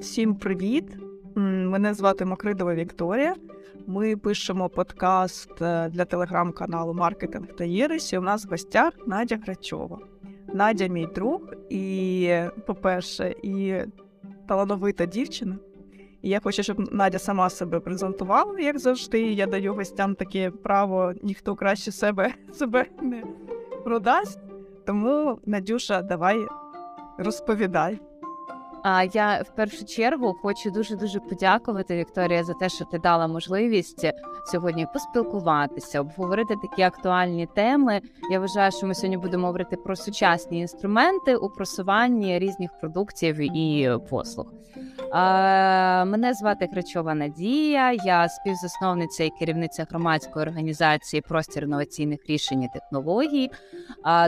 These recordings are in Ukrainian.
Всім привіт! Мене звати Макридова Вікторія. Ми пишемо подкаст е, для телеграм-каналу Маркетинг та Єресі. У нас в гостях Надя Грачова. Надя, мій друг, і, по-перше, і талановита дівчина. І я хочу, щоб Надя сама себе презентувала, як завжди. Я даю гостям таке право, ніхто краще себе, себе не продасть. Тому, Надюша, давай розповідай. А я в першу чергу хочу дуже дуже подякувати Вікторія за те, що ти дала можливість сьогодні поспілкуватися, обговорити такі актуальні теми. Я вважаю, що ми сьогодні будемо говорити про сучасні інструменти у просуванні різних продуктів і послуг. Мене звати Кричова Надія, я співзасновниця і керівниця громадської організації простір інноваційних рішень і технологій.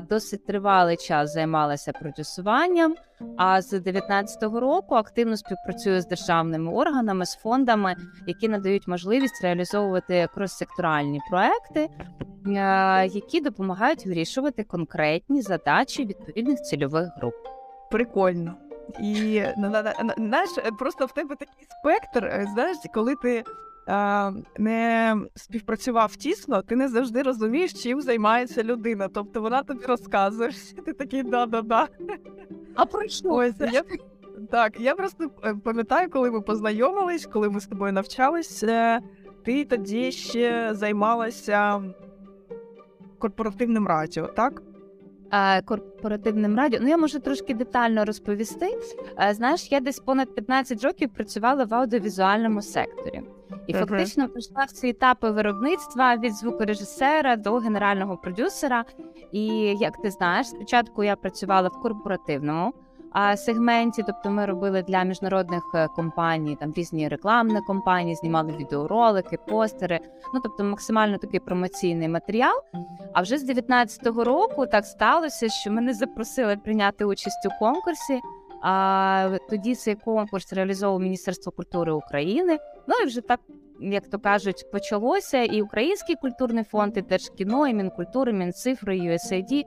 Досить тривалий час займалася продюсуванням. А з 2019 року активно співпрацюю з державними органами, з фондами, які надають можливість реалізовувати крос-секторальні проекти, які допомагають вирішувати конкретні задачі відповідних цільових груп. Прикольно. І знаєш, просто в тебе такий спектр, е, знаєш, коли ти не співпрацював тісно, ти не завжди розумієш, чим займається людина. Тобто вона тобі розказує, ти такий да-да-да. А про що? Ось я так. Я просто е, пам'ятаю, коли ми познайомились, коли ми з тобою навчалися, ти тоді ще займалася корпоративним радіо, так? Корпоративним радіо. Ну, я можу трошки детально розповісти. Знаєш, я десь понад 15 років працювала в аудіовізуальному секторі. І uh-huh. фактично пройшла всі етапи виробництва від звукорежисера до генерального продюсера. І як ти знаєш, спочатку я працювала в корпоративному сегменті, тобто ми робили для міжнародних е, компаній там різні рекламні компанії, знімали відеоролики, постери. Ну тобто, максимально такий промоційний матеріал. А вже з 19-го року так сталося, що мене запросили прийняти участь у конкурсі. А тоді цей конкурс реалізовував Міністерство культури України. Ну і вже так, як то кажуть, почалося. І Український культурний фонд, і Держкіно, і Мінкультури, Мінцифри, USAID.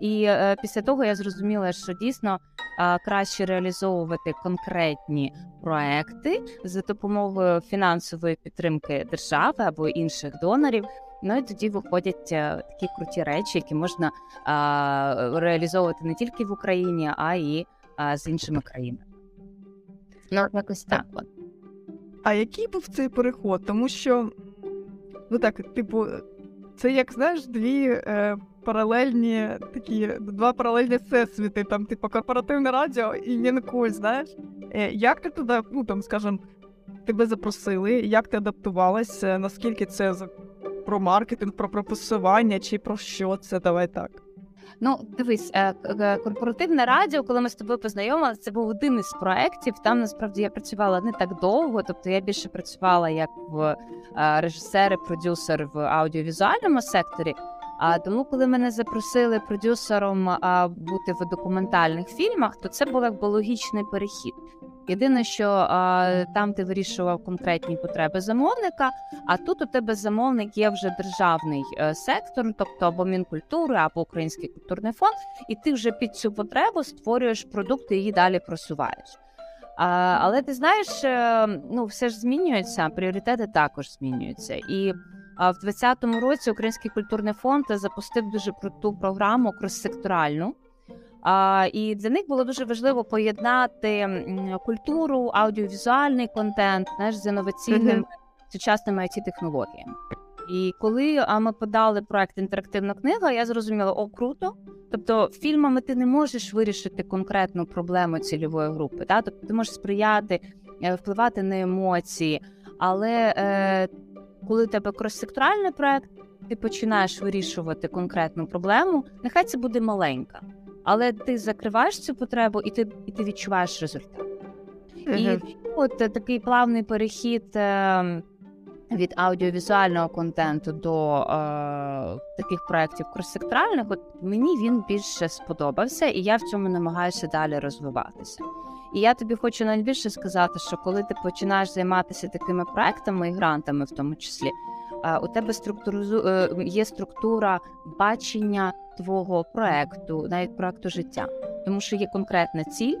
І е, після того я зрозуміла, що дійсно е, краще реалізовувати конкретні проекти за допомогою фінансової підтримки держави або інших донорів. Ну і тоді виходять е, такі круті речі, які можна е, реалізовувати не тільки в Україні, а й е, з іншими країнами. Ну, якось так. А який був цей переход? Тому що, ну так, типу, це як знаєш, дві е, паралельні такі, два паралельні всесвіти, там, типу, корпоративне радіо і Мінкуль, знаєш? Е, як ти туди, ну там, скажімо, тебе запросили, як ти адаптувалася, наскільки це про маркетинг, про прописування, чи про що це? Давай так. Ну, дивись, е, корпоративне радіо, коли ми з тобою познайомилися, це був один із проєктів. Там насправді я працювала не так довго, тобто я більше працювала як в е, режисер і продюсер в аудіовізуальному секторі. А тому, коли мене запросили продюсером а, бути в документальних фільмах, то це був якби логічний перехід. Єдине, що а, там ти вирішував конкретні потреби замовника, а тут у тебе замовник є вже державний а, е, сектор, тобто або мінкультури, або Український культурний фонд, і ти вже під цю потребу створюєш продукти і її далі просуваєш. А, Але ти знаєш, е, ну все ж змінюється, пріоритети також змінюються. І в 2020 році Український культурний фонд запустив дуже круту програму крос-секторальну. І для них було дуже важливо поєднати культуру, аудіовізуальний контент знаєш, з інноваційними сучасними it технологіями. І коли ми подали проект інтерактивна книга, я зрозуміла, о, круто. Тобто, фільмами ти не можеш вирішити конкретну проблему цільової групи. Да? Тобто ти можеш сприяти, е, впливати на емоції, але е, коли у тебе крос-секторальний проект, ти починаєш вирішувати конкретну проблему, нехай це буде маленька, але ти закриваєш цю потребу і ти і ти відчуваєш результат. Uh-huh. І от такий плавний перехід е, від аудіовізуального контенту до е, таких проєктів крос-секторальних, от мені він більше сподобався, і я в цьому намагаюся далі розвиватися. І я тобі хочу найбільше сказати, що коли ти починаєш займатися такими проектами і грантами, в тому числі, у тебе структуру е, є структура бачення твого проекту, навіть проекту життя, тому що є конкретна ціль,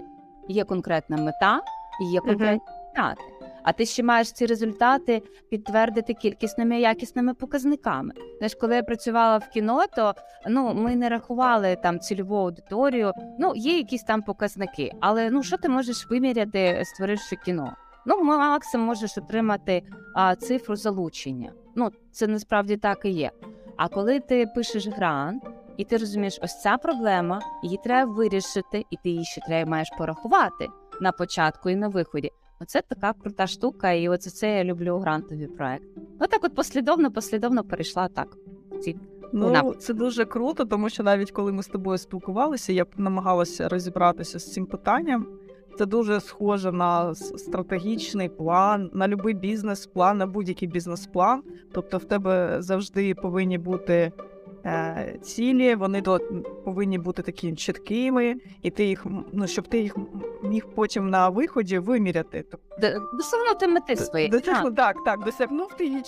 є конкретна мета, і є конкретні результати. А ти ще маєш ці результати підтвердити кількісними і якісними показниками. Знаєш, коли я працювала в кіно, то ну ми не рахували там цільову аудиторію. Ну є якісь там показники, але ну що ти можеш виміряти, створивши кіно? Ну, максимум можеш отримати а, цифру залучення. Ну, це насправді так і є. А коли ти пишеш грант, і ти розумієш, ось ця проблема, її треба вирішити, і ти її ще треба маєш порахувати на початку і на виході. Оце така крута штука, і оце це я люблю грантові проекти. Ну так, от послідовно, послідовно перейшла так. Ці Ну, Напрямок. це дуже круто, тому що навіть коли ми з тобою спілкувалися, я намагалася розібратися з цим питанням. Це дуже схоже на стратегічний план, на будь-який бізнес-план, на будь-який бізнес-план. Тобто в тебе завжди повинні бути цілі, вони до, повинні бути такі чіткими, і ти їх, ну, щоб ти їх міг потім на виході виміряти. Досягнути мети своєї. Досягну, так, так, досягнув ти її.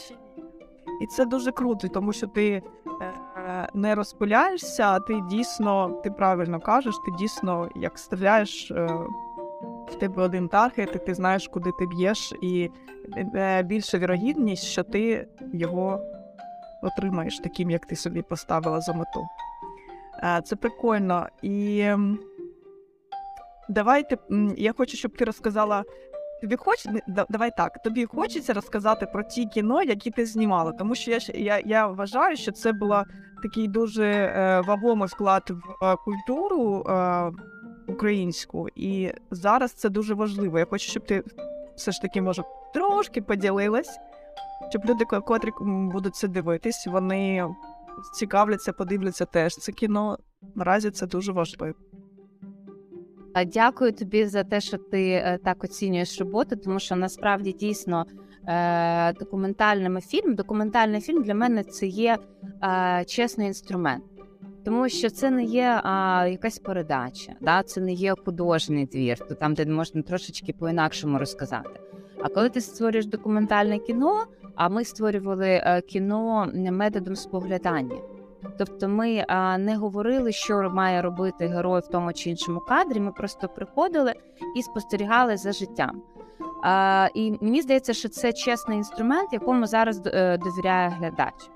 І це дуже круто, тому що ти е, не розпиляєшся, а ти дійсно, ти правильно кажеш, ти дійсно як стріляєш е, в тебе один таргет, і ти знаєш, куди ти б'єш, і е, більша вірогідність, що ти його отримаєш таким, як ти собі поставила за мету. Е, це прикольно. І давайте я хочу, щоб ти розказала Тобі хоч... давай так, тобі хочеться розказати про ті кіно, які ти знімала, тому що я, я, я вважаю, що це була такий дуже е, вагомий вклад в е, культуру е, українську, і зараз це дуже важливо. Я хочу, щоб ти все ж таки, може, трошки поділилась, щоб люди, котрі будуть це дивитись, вони цікавляться, подивляться теж це кіно. Наразі це дуже важливо. Дякую тобі за те, що ти е, так оцінюєш роботу, тому що насправді дійсно е, документальними фільм, документальний фільм для мене це є е, чесний інструмент, тому що це не є якась передача, да? це не є художній твір, то там, де можна трошечки по-інакшому розказати. А коли ти створюєш документальне кіно, а ми створювали е, кіно методом споглядання. Тобто ми не говорили, що має робити герой в тому чи іншому кадрі. Ми просто приходили і спостерігали за життям. І мені здається, що це чесний інструмент, якому зараз е, довіряє глядач.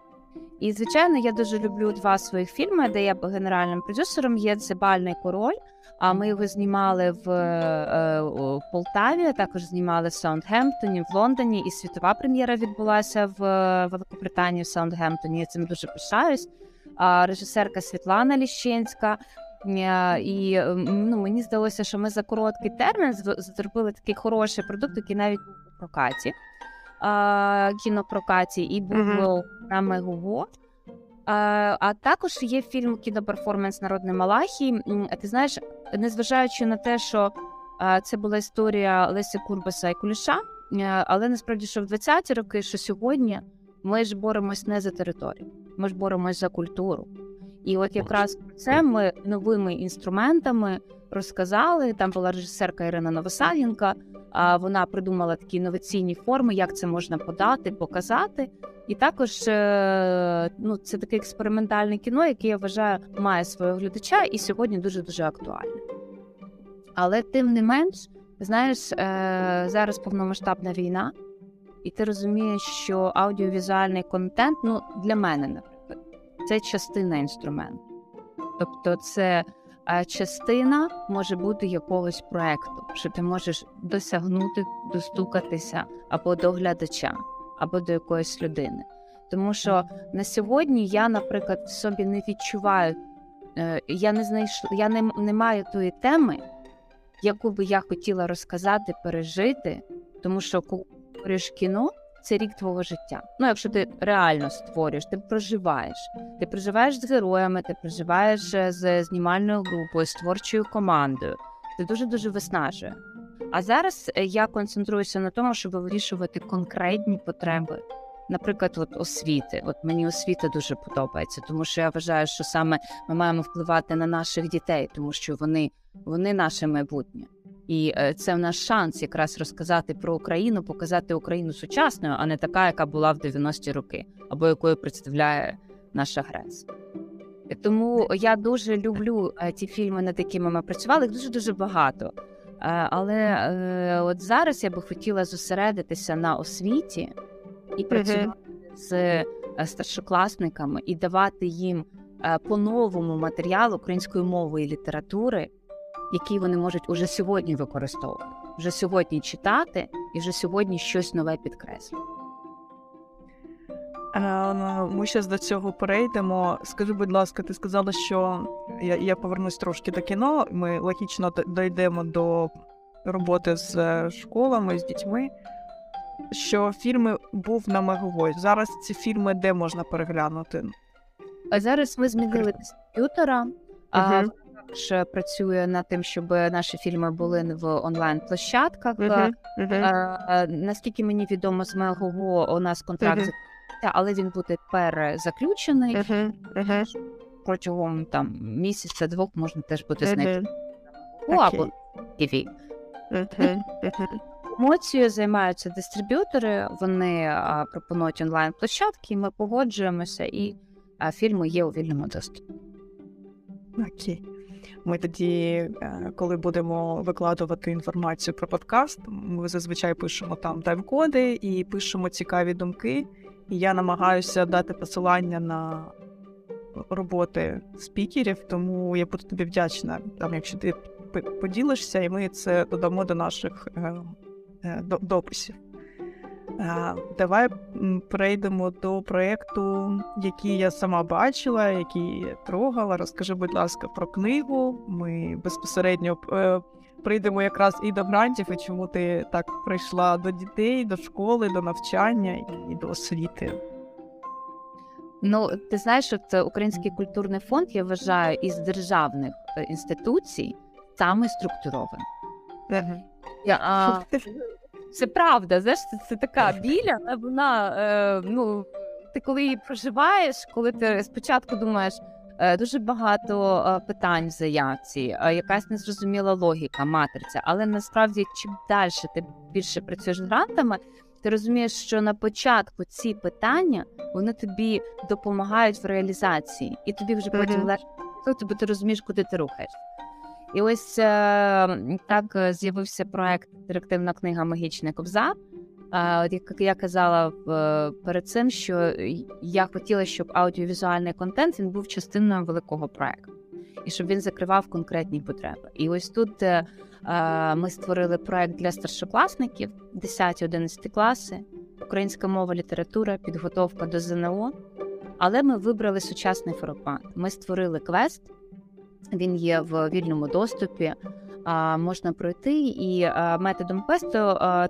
І звичайно, я дуже люблю два своїх фільми, де я генеральним продюсером є це Бальний король. А ми його знімали в е, Полтаві, також знімали в Саундгемптоні, в Лондоні. І світова прем'єра відбулася в е, Великобританії в Саундгемптоні. Я цим дуже пишаюсь. Режисерка Світлана Ліщинська. Е, І ну, мені здалося, що ми за короткий термін зробили такий хороший продукт, який навіть був у прокаті, кінопрокаті, і був Гуго. А, також є фільм кіноперформанс Народний Малахій. Ти знаєш, незважаючи на те, що це була історія Лесі Курбаса і Куліша, але насправді, що в 20-ті роки, що сьогодні, ми ж боремось не за територію, ми ж боремось за культуру. І от якраз про це ми новими інструментами розказали. Там була режисерка Ірина Новосадінка. А вона придумала такі інноваційні форми, як це можна подати, показати. І також е, ну, це таке експериментальне кіно, яке я вважаю має свого глядача і сьогодні дуже дуже актуальне. Але тим не менш, знаєш, е, зараз повномасштабна війна, і ти розумієш, що аудіовізуальний контент, ну для мене, наприклад, це частина інструменту. Тобто, це е, частина може бути якогось проекту, що ти можеш досягнути, достукатися або до глядача, або до якоїсь людини. Тому що на сьогодні я, наприклад, собі не відчуваю, е, я не знайшла, я не, не маю тої теми, яку би я хотіла розказати, пережити, тому що коли створюєш кіно, це рік твого життя. Ну, якщо ти реально створюєш, ти проживаєш. Ти проживаєш з героями, ти проживаєш е, з знімальною групою, з творчою командою. Це дуже дуже виснажує. А зараз е, я концентруюся на тому, щоб вирішувати конкретні потреби. Наприклад, от освіти. От мені освіта дуже подобається, тому що я вважаю, що саме ми маємо впливати на наших дітей, тому що вони, вони наше майбутнє. І е, це в наш шанс якраз розказати про Україну, показати Україну сучасною, а не така, яка була в 90-ті роки, або якою представляє наш агресор. Тому я дуже люблю е, ті фільми, над якими ми працювали. Їх дуже дуже багато. Але е, от зараз я би хотіла зосередитися на освіті і працювати з старшокласниками і давати їм е, по-новому матеріал української мови і літератури, який вони можуть уже сьогодні використовувати, вже сьогодні читати і вже сьогодні щось нове підкреслювати. Ми ще до цього перейдемо. Скажи, будь ласка, ти сказала, що я я повернусь трошки до кіно. Ми логічно дійдемо до роботи з е, школами, з дітьми. Що фільми був на Меговой. Зараз ці фільми де можна переглянути? А зараз ми змінили дистриб'ютора. Uh-huh. А працює над тим, щоб наші фільми були в онлайн-площадках. Uh-huh. Uh-huh. Наскільки мені відомо, з Мегово у нас контракт але він буде перезаключений протягом там місяця-двох можна теж буде знайти uh-huh. або TV. Емоцією займаються дистриб'ютори, вони а, пропонують онлайн-площадки, ми погоджуємося, і а, фільми є у вільному доступі. Окей. Ми тоді, е, коли будемо викладувати інформацію про подкаст, ми зазвичай пишемо там тайм-коди і пишемо цікаві думки. І я намагаюся дати посилання на роботи спікерів, тому я буду тобі вдячна, там, якщо ти поділишся, і ми це додамо до наших е, е, дописів. Е, давай перейдемо до проєкту, який я сама бачила, який трогала. Розкажи, будь ласка, про книгу. Ми безпосередньо прийдемо якраз і до грантів, і чому ти так прийшла до дітей, до школи, до навчання і до освіти. Ну, ти знаєш, от Український культурний фонд я вважаю із державних е, інституцій саме структурований. Це правда, знаєш, це, це така біля, але вона е, ну, ти коли її проживаєш, коли ти спочатку думаєш. Е, дуже багато е, питань в заявці, е, якась незрозуміла логіка, матриця. Але насправді, чим далі ти більше працюєш з грантами, ти розумієш, що на початку ці питання вони тобі допомагають в реалізації, і тобі вже потім легше, тобі ти розумієш, куди ти рухаєш. І ось так з'явився проект Директивна книга Магічний кобзар. Як я казала перед цим, що я хотіла, щоб аудіовізуальний контент він був частиною великого проекту і щоб він закривав конкретні потреби. І ось тут е, ми створили проект для старшокласників, 10-11 класи, українська мова, література, підготовка до ЗНО. Але ми вибрали сучасний формат. Ми створили квест. Він є в вільному доступі можна пройти, і методом квесту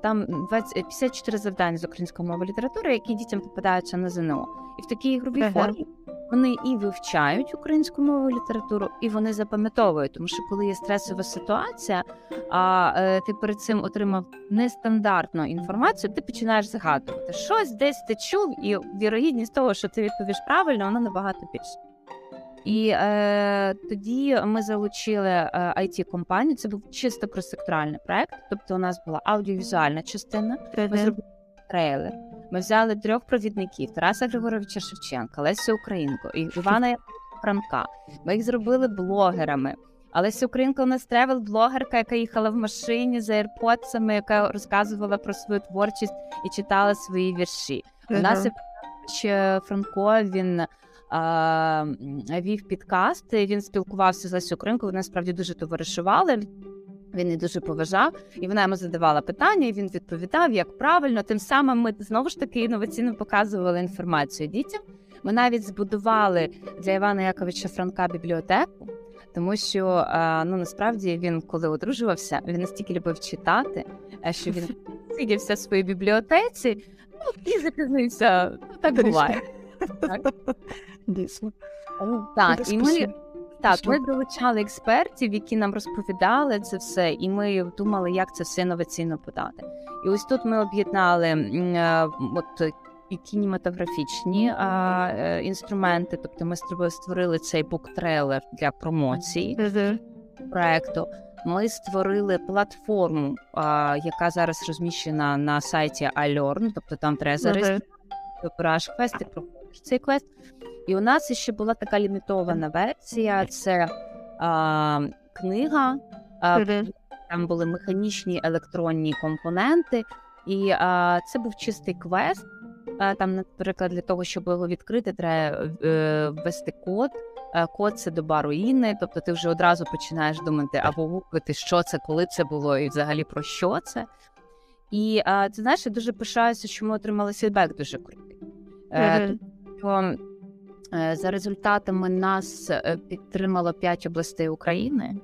там 20, 54 завдання з української мови літератури, які дітям попадаються на ЗНО. І в такій ігровій ага. формі вони і вивчають українську мову літературу, і вони запам'ятовують, тому що коли є стресова ситуація, а е, ти перед цим отримав нестандартну інформацію, ти починаєш згадувати щось, десь ти чув, і вірогідність того, що ти відповіш правильно, вона набагато більше. І е, тоді ми залучили е, it компанію Це був чисто просекторальний проект. Тобто, у нас була аудіовізуальна частина. Ми зробили трейлер. Ми взяли трьох провідників: Тараса Григоровича Шевченка, Лесю Українко і Івана Франка. Ми їх зробили блогерами. Але Леся Українка у нас тревел-блогерка, яка їхала в машині за AirPods, яка розказувала про свою творчість і читала свої вірші. У нас Франко він вів підкаст. Він спілкувався з Лесю Українкою, Вони справді дуже товаришували. Він її дуже поважав, і вона йому задавала питання. і Він відповідав як правильно. Тим самим ми знову ж таки інноваційно показували інформацію дітям. Ми навіть збудували для Івана Яковича Франка бібліотеку, тому що ну насправді він, коли одружувався, він настільки любив читати, що він сидівся в своїй бібліотеці ну, і запізнився. Так буває. Так? Дійсно. Так, і ми так, ми долучали експертів, які нам розповідали це все, і ми думали, як це все інноваційно подати. І ось тут ми об'єднали е, от і кінематографічні а, е, інструменти. Тобто, ми створили цей буктрейлер для промоції проекту. Ми створили платформу, а, яка зараз розміщена на сайті iLearn, тобто там треба зареєструвати, обираєш квест, проходиш цей квест. І у нас ще була така лімітована версія: це а, книга Е, Там були механічні електронні компоненти, і е, це був чистий квест. Там, наприклад, для того, щоб його відкрити, треба е, ввести код. Код це доба руїни, тобто ти вже одразу починаєш думати або гуглити, що це, коли це було, і взагалі про що це. І ти знаєш, я дуже пишаюся, що ми отримали фідбек дуже крутий. Е, Тобто, е, за результатами нас е, підтримало 5 областей України,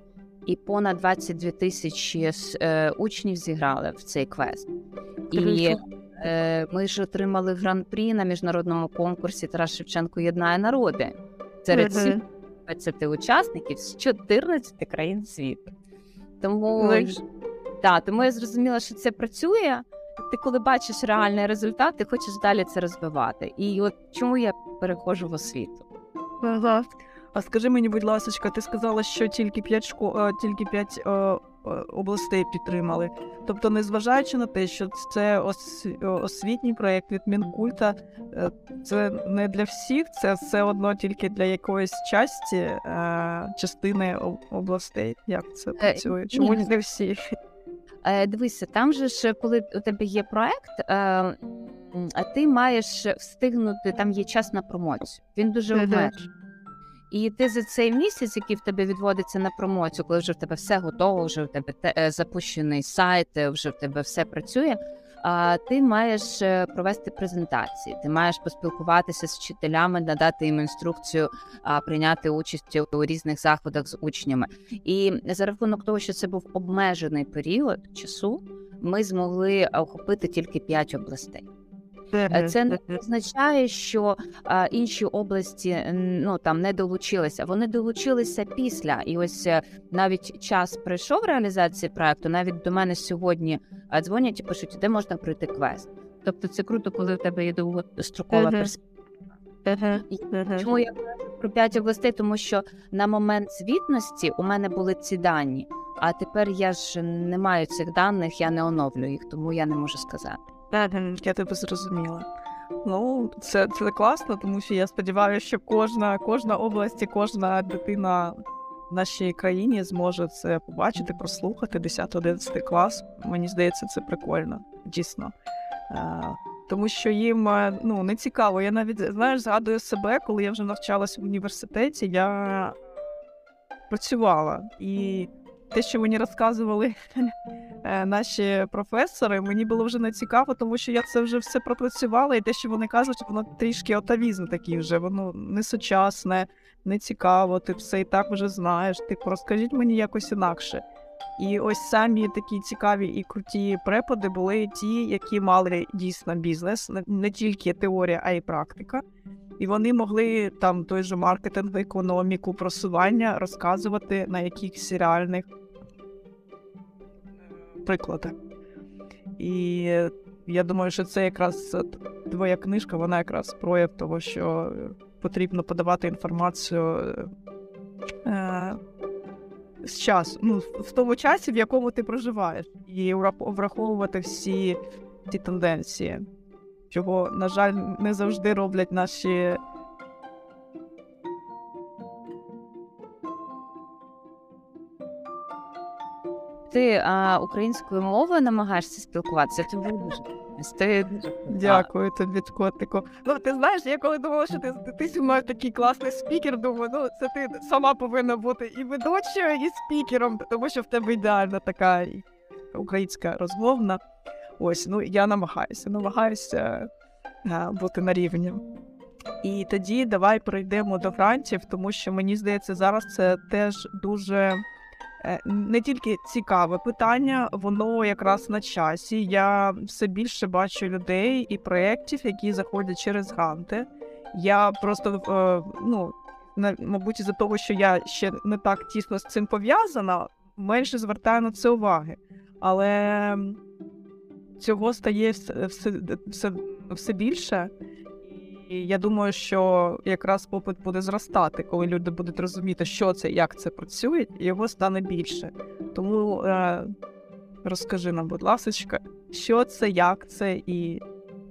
і понад 22 тисячі е, учнів зіграли в цей квест. І ми ж отримали гран-прі на міжнародному конкурсі Тарас Шевченко єднає народи серед всіх 20 учасників з 14 країн світу. Тому, Ну, і тому я зрозуміла, що це працює. Ти коли бачиш реальний результат, ти хочеш далі це розвивати. І от чому я переходжу в освіту? Ага. А скажи мені, будь ласка, ти сказала, що тільки 5 шко... е, тільки 5 е, е, областей підтримали. Тобто, незважаючи на те, що це ос... освітній проєкт від Мінкульта, це не для всіх, це все одно тільки для якоїсь часті частини областей. Як це працює? Чому не для всіх? Е, дивися, там же ж, коли у тебе є проект, е, а ти маєш встигнути, там є час на промоцію. Він дуже обмежений. І ти за цей місяць, який в тебе відводиться на промоцію, коли вже в тебе все готово, вже в тебе е, запущений сайт, вже в тебе все працює. Ти маєш е, провести презентації, ти маєш поспілкуватися з вчителями, надати їм інструкцію, прийняти участь у різних заходах з учнями. І за рахунок того, що це був обмежений період часу, ми змогли охопити тільки 5 областей. Е, Це не означає, що інші області ну там не долучилися. Вони долучилися після. І ось е, навіть час пройшов реалізації проекту. Навіть до мене сьогодні дзвонять і пишуть, де можна пройти квест. Тобто це круто, коли в тебе є довгострокова Мгм. перспектива. Чому я кажу про п'ять областей? Тому що на момент звітності у мене були ці дані, а тепер я ж не маю цих даних, я не оновлюю їх, тому я не можу сказати. Я тебе зрозуміла. Ну, це, це класно, тому що я сподіваюся, що кожна, кожна область і кожна дитина в нашій країні зможе це побачити, прослухати 10-11 клас. Мені здається, це прикольно, дійсно. Е, тому що їм е, ну, не цікаво. Я навіть знаєш, згадую себе, коли я вже навчалася в університеті, я працювала. І те, що мені розказували е, наші професори, мені було вже не цікаво, тому що я це вже все пропрацювала, і те, що вони кажуть, воно трішки отавізм такий вже, воно не сучасне, не цікаво, ти все і так вже знаєш. Типу, розкажіть мені якось інакше. І ось самі такі цікаві і круті препади були ті, які мали дійсно бізнес, не- не тільки теорія, а й практика. І вони могли там той же маркетинг, економіку, просування розказувати на якихось реальних прикладах. І я думаю, що це якраз твоя книжка, вона якраз прояв того, що потрібно подавати інформацію е, з часу, ну, в тому часі, в якому ти проживаєш, і враховувати всі ці тенденції, чого, на жаль, не завжди роблять наші. Ти а, українською мовою намагаєшся спілкуватися, ти дуже ти Дякую тобі, котику. Ну, ти знаєш, я коли думала, що ти, ти зі мною такий класний спікер, думаю, ну це ти сама повинна бути і ведучою, і спікером, тому що в тебе ідеальна така українська розмовна. Ось, ну я намагаюся, намагаюся е, бути на рівні. І тоді давай перейдемо до грантів, тому що мені здається, зараз це теж дуже е, не тільки цікаве питання, воно якраз на часі. Я все більше бачу людей і проєктів, які заходять через гранти. Я просто е, ну, мабуть, із-за того, що я ще не так тісно з цим пов'язана, менше звертаю на це уваги. Але цього стає все, все, все, більше. І я думаю, що якраз попит буде зростати, коли люди будуть розуміти, що це, як це працює, і його стане більше. Тому е, розкажи нам, будь ласка, що це, як це і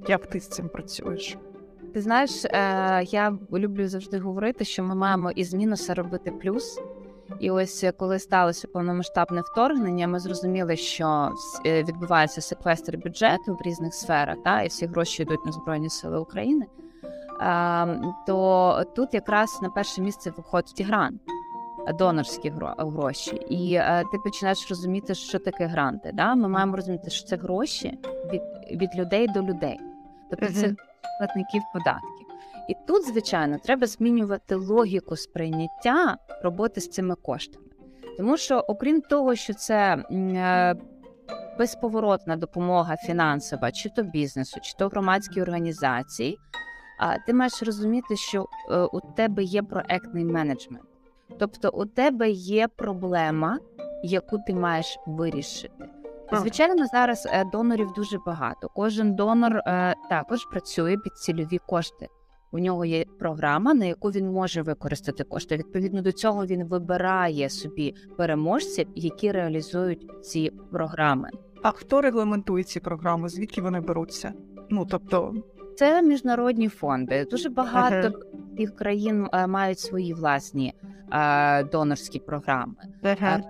як ти з цим працюєш. Ти знаєш, е, я люблю завжди говорити, що ми маємо із мінуса робити плюс. І ось е, коли сталося повномасштабне вторгнення, ми зрозуміли, що е, відбувається секвестр бюджету в різних сферах, та і всі гроші йдуть на збройні сили України. То тут якраз на перше місце виходить грант, донорські гро- гроші. І е, ти починаєш розуміти, що таке гранти. Да? Ми маємо розуміти, що це гроші від, від людей до людей, тобто це платників податків. І тут, звичайно, треба змінювати логіку сприйняття роботи з цими коштами. Тому що, окрім того, що це е, безповоротна допомога фінансова, чи то бізнесу, чи то громадській організації, ти маєш розуміти, що е, у тебе є проектний менеджмент. Тобто у тебе є проблема, яку ти маєш вирішити. Звичайно, зараз е, донорів дуже багато. Кожен донор також працює під цільові кошти. У нього є програма, на яку він може використати кошти. Відповідно до цього він вибирає собі переможців, які реалізують ці програми. А хто регламентує ці програми? Звідки вони беруться? Ну тобто, Це міжнародні фонди. Дуже багато Ага. тих країн е, мають свої власні е, донорські програми. ага.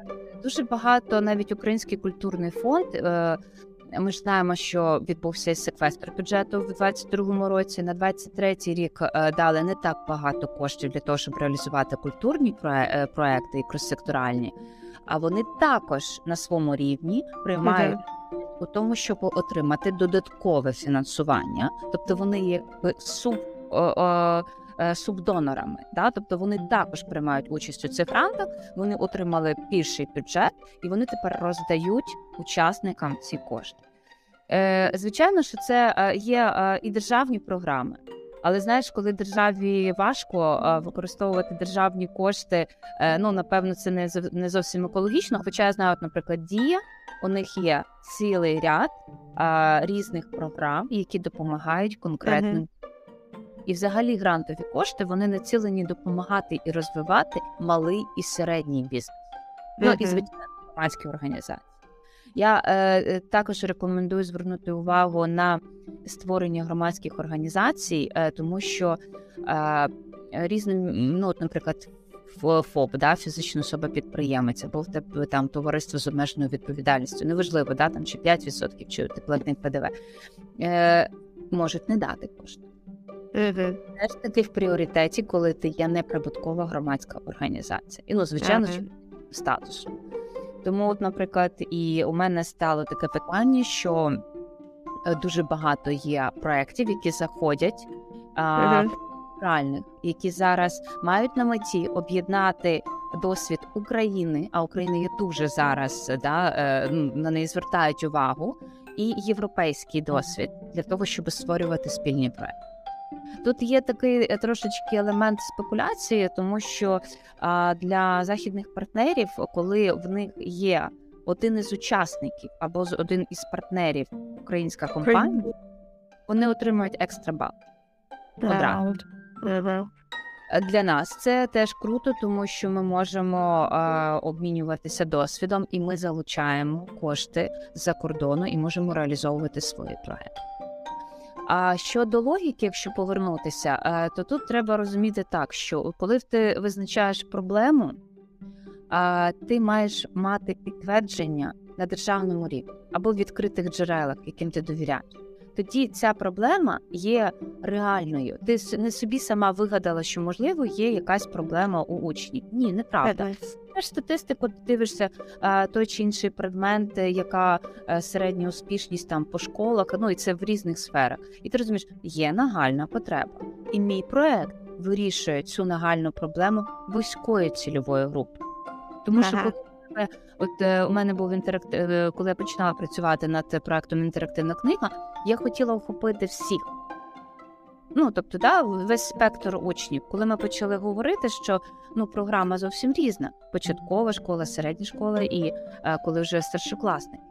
Дуже багато навіть Український культурний фонд. Ми ж знаємо, що відбувся секвестр бюджету в 22-му році. На 23-й рік е, дали не так багато коштів для того, щоб реалізувати культурні е, проекти і кросекторальні. А вони також на своєму рівні приймають у тому, щоб отримати додаткове фінансування, тобто вони є якби суб. о- о, Субдонорами, да? тобто вони також приймають участь у цих грантах, вони отримали більший бюджет і вони тепер роздають учасникам ці кошти. Е, звичайно, що це е, є е, і державні програми. Але знаєш, коли державі важко е, використовувати державні кошти, е, ну напевно, це не не зовсім екологічно. Хоча я знаю, от, наприклад, дія у них є цілий ряд е, різних програм, які допомагають конкретним. І взагалі грантові кошти вони націлені допомагати і розвивати малий і середній бізнес. Ну і звичайно громадські організації. Я е, е, також рекомендую звернути увагу на створення громадських організацій, е, тому що е, різним, ну, от, наприклад, ФОП, да, фізична особа підприємець, або в тебе там товариство з обмеженою відповідальністю, неважливо, да, там чи 5%, чи ти платник ПДВ, е, можуть не дати кошти. Мгм. Теж таки в пріоритеті, коли ти є неприбуткова громадська організація. І ну, звичайно, що статусу. Тому, от, наприклад, і у мене стало таке питання, що е, дуже багато є проєктів, які заходять а, Мгм. реальних, які зараз мають на меті об'єднати досвід України, а Україна є дуже зараз да, е, ну, на неї звертають увагу, і європейський досвід для того, щоб створювати спільні проекти. Тут є такий е, трошечки елемент спекуляції, тому що а, для західних партнерів, коли в них є один із учасників або один із партнерів українська компанія, вони отримують екстра бал. Мгм. Е, Для нас це теж круто, тому що ми можемо е, обмінюватися досвідом, і ми залучаємо кошти з-за кордону і можемо реалізовувати свої проекти. А щодо логіки, якщо повернутися, е, то тут треба розуміти так, що коли ти визначаєш проблему, ти маєш мати підтвердження на державному рівні або в відкритих джерелах, яким ти довіряєш. Тоді ця проблема є реальною. Ти не собі сама вигадала, що можливо є якась проблема у учнів. Ні, неправда. Теж статистику ти дивишся той чи інший предмет, е, яка е, середня успішність там по школах, ну і це в різних сферах. І ти розумієш, є нагальна потреба. І мій проект вирішує цю нагальну проблему вузької цільової групи. Тому що Ага. коли тебе- от е, у мене був інтерактив, е, коли я починала працювати над проектом інтерактивна книга, я хотіла охопити всіх. Ну, тобто, да, весь спектр учнів. Коли ми почали говорити, що ну, програма зовсім різна: початкова школа, середня школа і е, коли вже старшокласник.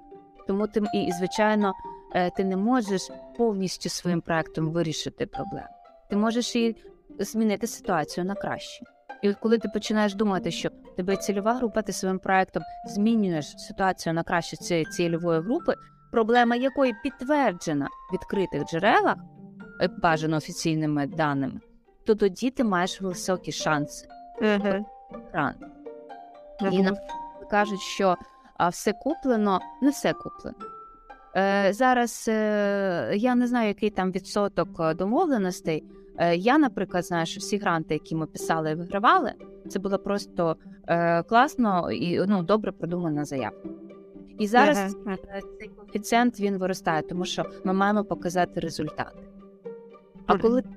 Тому ти і, і, звичайно, е, ти не можеш повністю своїм проектом вирішити проблему. Ти можеш і змінити ситуацію на краще. І от коли ти починаєш думати, що тебе цільова група, ти своїм проектом змінюєш ситуацію на краще цієї цільової групи, проблема якої підтверджена в відкритих джерелах, е, бажано офіційними даними, то тоді ти маєш високі шанси. Ран. І нам кажуть, що а, все куплено, не все куплено. Е, Зараз е, я не знаю, який там відсоток е, домовленостей. Е, я, наприклад, знаю, що всі гранти, які ми писали і вигравали, це було просто е, класно і ну, добре продумана заявка. І зараз Ага. е, цей коефіцієнт він виростає, тому що ми маємо показати результати. А Мгм. коли ти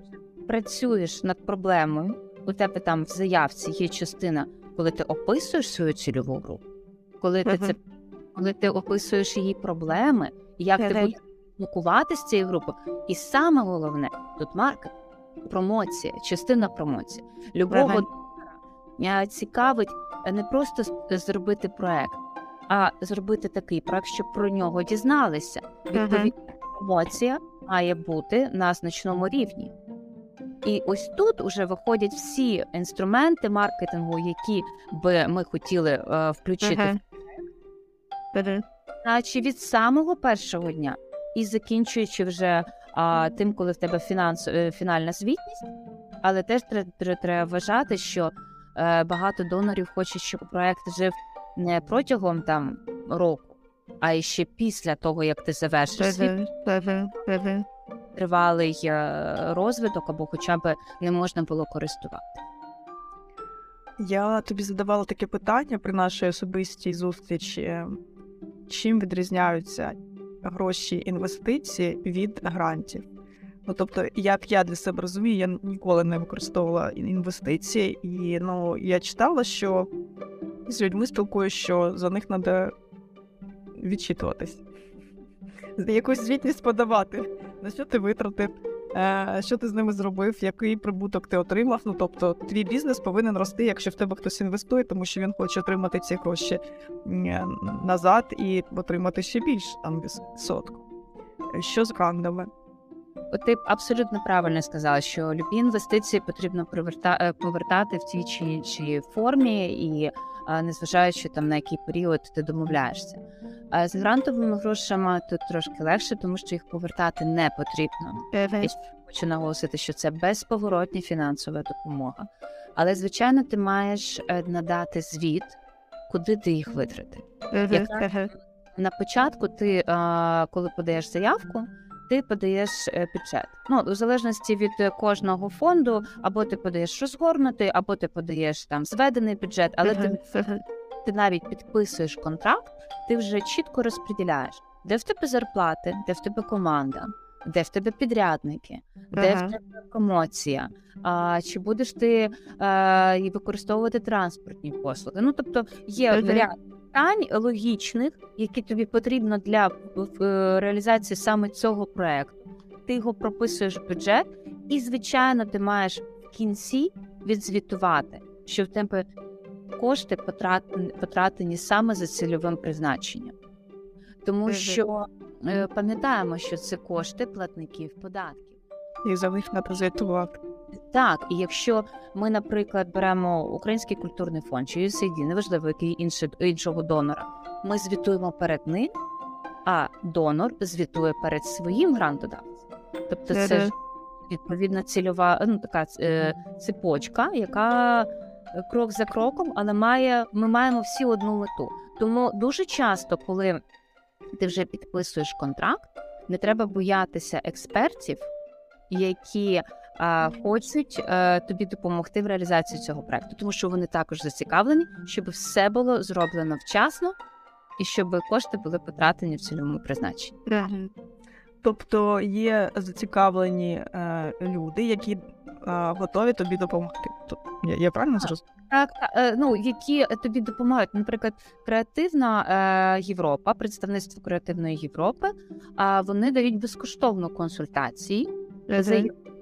працюєш над проблемою, у тебе там в заявці є частина, коли ти описуєш свою цільову групу, коли ти Мгм. це коли ти описуєш її проблеми, як ти будеш спілкувати з цією групою. І саме головне тут маркет, промоція, частина промоції. Любого Ага. е, цікавить е, не просто зробити проект, а зробити такий проект, щоб про нього дізналися. Відповідно, промоція має бути на значному рівні. І ось тут уже виходять всі інструменти маркетингу, які би ми хотіли е, включити Ага. Мгм. наче від самого першого дня і закінчуючи вже а, тим, коли в тебе фінанс, е, фінальна звітність, але теж треба, вважати, що е, багато донорів хочуть, щоб проект жив не протягом там року, а ще після того, як ти завершиш свій тривалий е, розвиток, або хоча б не можна було користувати. Я тобі задавала таке питання при нашій особистій зустрічі. Чим відрізняються гроші інвестиції від грантів? Ну, тобто, як я для себе розумію, я ніколи не використовувала інвестиції, і ну, я читала, що з людьми спілкуюся, що за них треба відчитуватись. Якусь звітність подавати. На що ти витратив, що ти з ними зробив, який прибуток ти отримав. Ну тобто, твій бізнес повинен рости, якщо в тебе хтось інвестує, тому що він хоче отримати ці гроші назад і отримати ще більше там відсотку. Що з грандами? Ти абсолютно правильно сказала, що любі інвестиції потрібно е, повертати в тій чи іншій формі, і е, незважаючи там на який період ти домовляєшся. А з грантовими грошами тут трошки легше, тому що їх повертати не потрібно. І хочу наголосити, що це безповоротня фінансова допомога. Але звичайно, ти маєш е, надати звіт, куди ти їх витратив. На початку ти, коли подаєш заявку, ти подаєш е, бюджет. Ну, у залежності від е, кожного фонду, або ти подаєш розгорнутий, або ти подаєш там зведений бюджет, але ти, ти навіть підписуєш контракт, ти вже чітко розподіляєш, де в тебе зарплати, де в тебе команда, де в тебе підрядники, де в тебе промоція, а, чи будеш ти а, використовувати транспортні послуги. Ну тобто є Мгм. Питань логічних, які тобі потрібно для е, реалізації саме цього проекту. Ти його прописуєш в бюджет, і звичайно, ти маєш в кінці відзвітувати, що в тебе кошти потрат- потрачені саме за цільовим призначенням. Тому що е, пам'ятаємо, що це кошти платників податків. І за них треба звітувати. Так, і якщо ми, наприклад, беремо Український культурний фонд чи USAID, неважливо який інший, іншого донора, ми звітуємо перед ним, а донор звітує перед своїм грантодавцем. Тобто це ж відповідна цільова ну, така е, цепочка, яка е, крок за кроком, але має, ми маємо всі одну мету. Тому дуже часто, коли ти вже підписуєш контракт, не треба боятися експертів, які а, хочуть е, тобі допомогти в реалізації цього проекту, тому що вони також зацікавлені, щоб все було зроблено вчасно і щоб кошти були потрачені в цільовому призначенні. Тобто є зацікавлені е, люди, які е, готові тобі допомогти. Я, я правильно Так. зрозуміла? Так, та- е, ну які тобі допомагають, наприклад, креативна е, Європа, представництво креативної Європи, а вони дають безкоштовно консультації заявникам,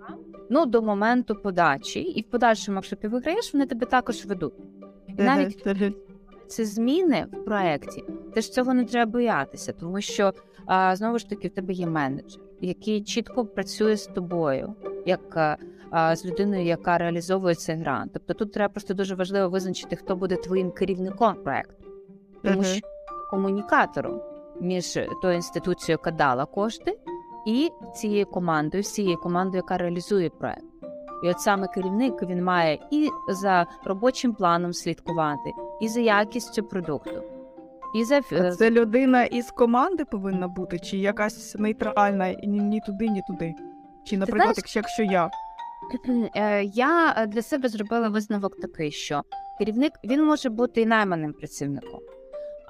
ну до моменту подачі, і в подальшому, якщо ти виграєш, вони тебе також ведуть. І навіть ці зміни в проєкті, теж цього не треба боятися, тому що а, знову ж таки в тебе є менеджер, який чітко працює з тобою, як а, а, з людиною, яка реалізовує цей грант. Тобто тут треба просто дуже важливо визначити, хто буде твоїм керівником проекту, тому Мгм. що комунікатором між тою інституцією, яка дала кошти, і цією командою, всією командою, яка реалізує проект. І от саме керівник він має і за робочим планом слідкувати, і за якістю продукту. І за А Це людина із команди повинна бути, чи якась нейтральна, ні, ні туди, ні туди. Чи, наприклад, знаєш- якщо, якщо я. Е, Я е, для себе зробила висновок такий, що керівник він може бути і найманим працівником,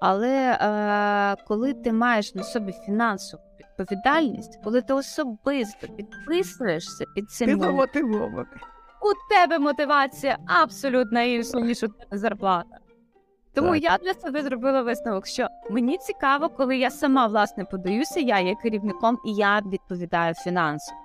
але е, коли ти маєш на собі фінансову відповідальність, коли ти особисто підписуєшся під цим, Ти замотивований. у тебе мотивація абсолютно інша, ніж у тебе зарплата. Тому Так. я для себе зробила висновок, що мені цікаво, коли я сама власне подаюся, я є керівником і я відповідаю фінансово.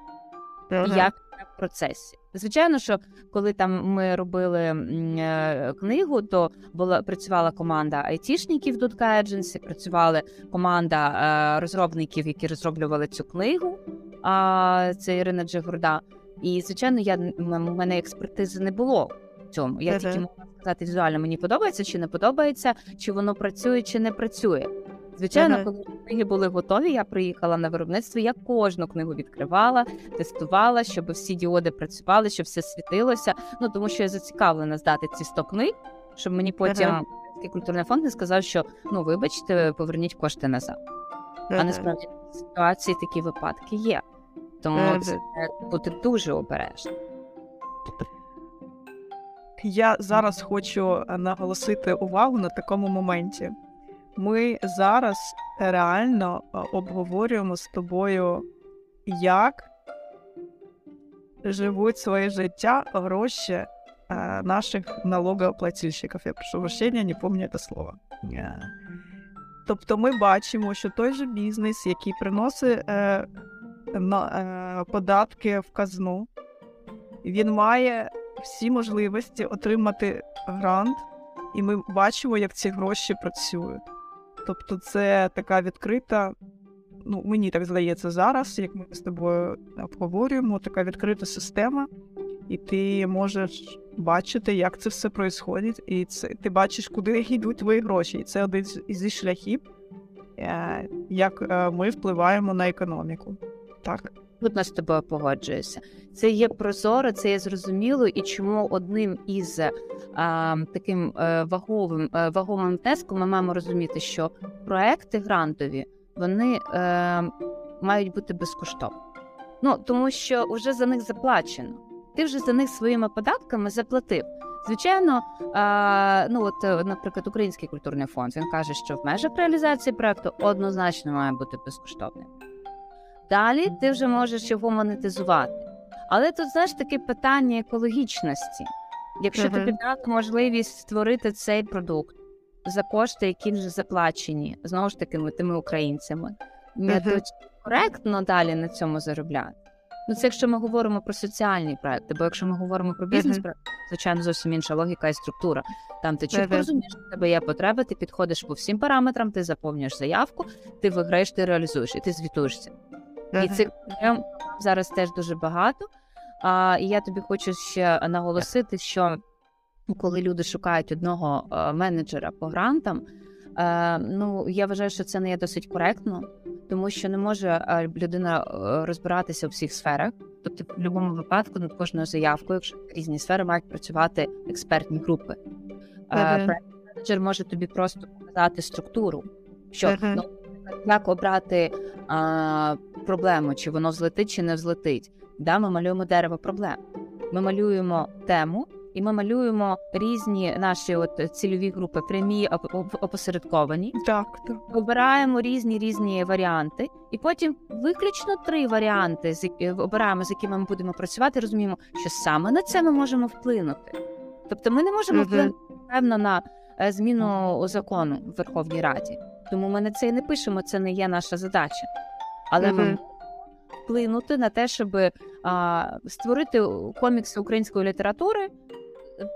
Ага. як в процесі. Звичайно, що коли там ми робили е, книгу, то була працювала команда айтішників Дудка Agency, працювала команда е, розробників, які розроблювали цю книгу. А це Ірина Джигурда. І звичайно, я у мене експертизи не було в цьому. Я тільки могла сказати візуально, мені подобається чи не подобається, чи воно працює, чи не працює. Звичайно, Мгм. коли книги були готові, я приїхала на виробництво. Я кожну книгу відкривала, тестувала, щоб всі діоди працювали, щоб все світилося. Ну тому що я зацікавлена здати ці 100 книг, щоб мені потім. Український культурний фонд не сказав, що ну вибачте, поверніть кошти назад. А насправді в ситуації такі випадки є. Тому це треба бути дуже обережним. Я зараз хочу е, наголосити увагу на такому моменті. Ми зараз реально е, обговорюємо з тобою, як живуть своє життя гроші е, наших налогоплательщиків. Я прошу прощення, не пам'ятаю це слово. Е, Тобто ми бачимо, що той же бізнес, який приносить е, на, е, податки в казну, він має всі можливості отримати грант, і ми бачимо, як ці гроші працюють. Тобто, це така відкрита, ну мені так здається зараз, як ми з тобою обговорюємо, така відкрита система, і ти можеш бачити, як це все відбувається, і це ти бачиш, куди йдуть твої гроші. І це один із шляхів, е, як е, ми впливаємо на економіку. Так. Абсолютно з тобою погоджуюся. Це є прозоро, це є зрозуміло, і чому одним із а, таким е, ваговим е, ваговим внеском ми маємо розуміти, що проекти грантові вони е, мають бути безкоштовні. Ну тому що вже за них заплачено. Ти вже за них своїми податками заплатив. Звичайно, а, ну от, е, наприклад, Український культурний фонд він каже, що в межах реалізації проекту однозначно має бути безкоштовним. Далі ти вже можеш його монетизувати. Але тут знаєш таке питання екологічності. Якщо Мгм. тобі дати можливість створити цей продукт за кошти, які вже заплачені, знову ж таки, тими українцями, не Мгм. то коректно далі на цьому заробляти. Ну, це якщо ми говоримо про соціальні проекти, бо якщо ми говоримо про бізнес проекти, звичайно, зовсім інша логіка і структура. Там ти чітко розумієш, що тебе є потреба, ти підходиш по всім параметрам, ти заповнюєш заявку, ти виграєш, ти реалізуєш і ти звітуєшся. І цих проблем зараз теж дуже багато. А, і я тобі хочу ще наголосити, що коли люди шукають одного е, менеджера по грантам, е, ну я вважаю, що це не є досить коректно, тому що не може е, людина розбиратися у всіх сферах. Тобто, в будь-якому випадку над кожною заявкою, якщо різні сфери мають працювати експертні групи. Менеджер може тобі просто показати структуру, що ну, як обрати а, проблему, чи воно взлетить, чи не взлетить. Да, ми малюємо дерево проблем. Ми малюємо тему, і ми малюємо різні наші от цільові групи, прямі оп- оп- опосередковані. Так, так. Обираємо різні різні варіанти, і потім виключно три варіанти з обираємо, з якими ми будемо працювати. Розуміємо, що саме на це ми можемо вплинути. Тобто, ми не можемо вплинути певно на е, зміну закону в Верховній Раді. Тому ми на це і не пишемо, це не є наша задача. Але ми можемо вплинути на те, щоб а, створити комікси української літератури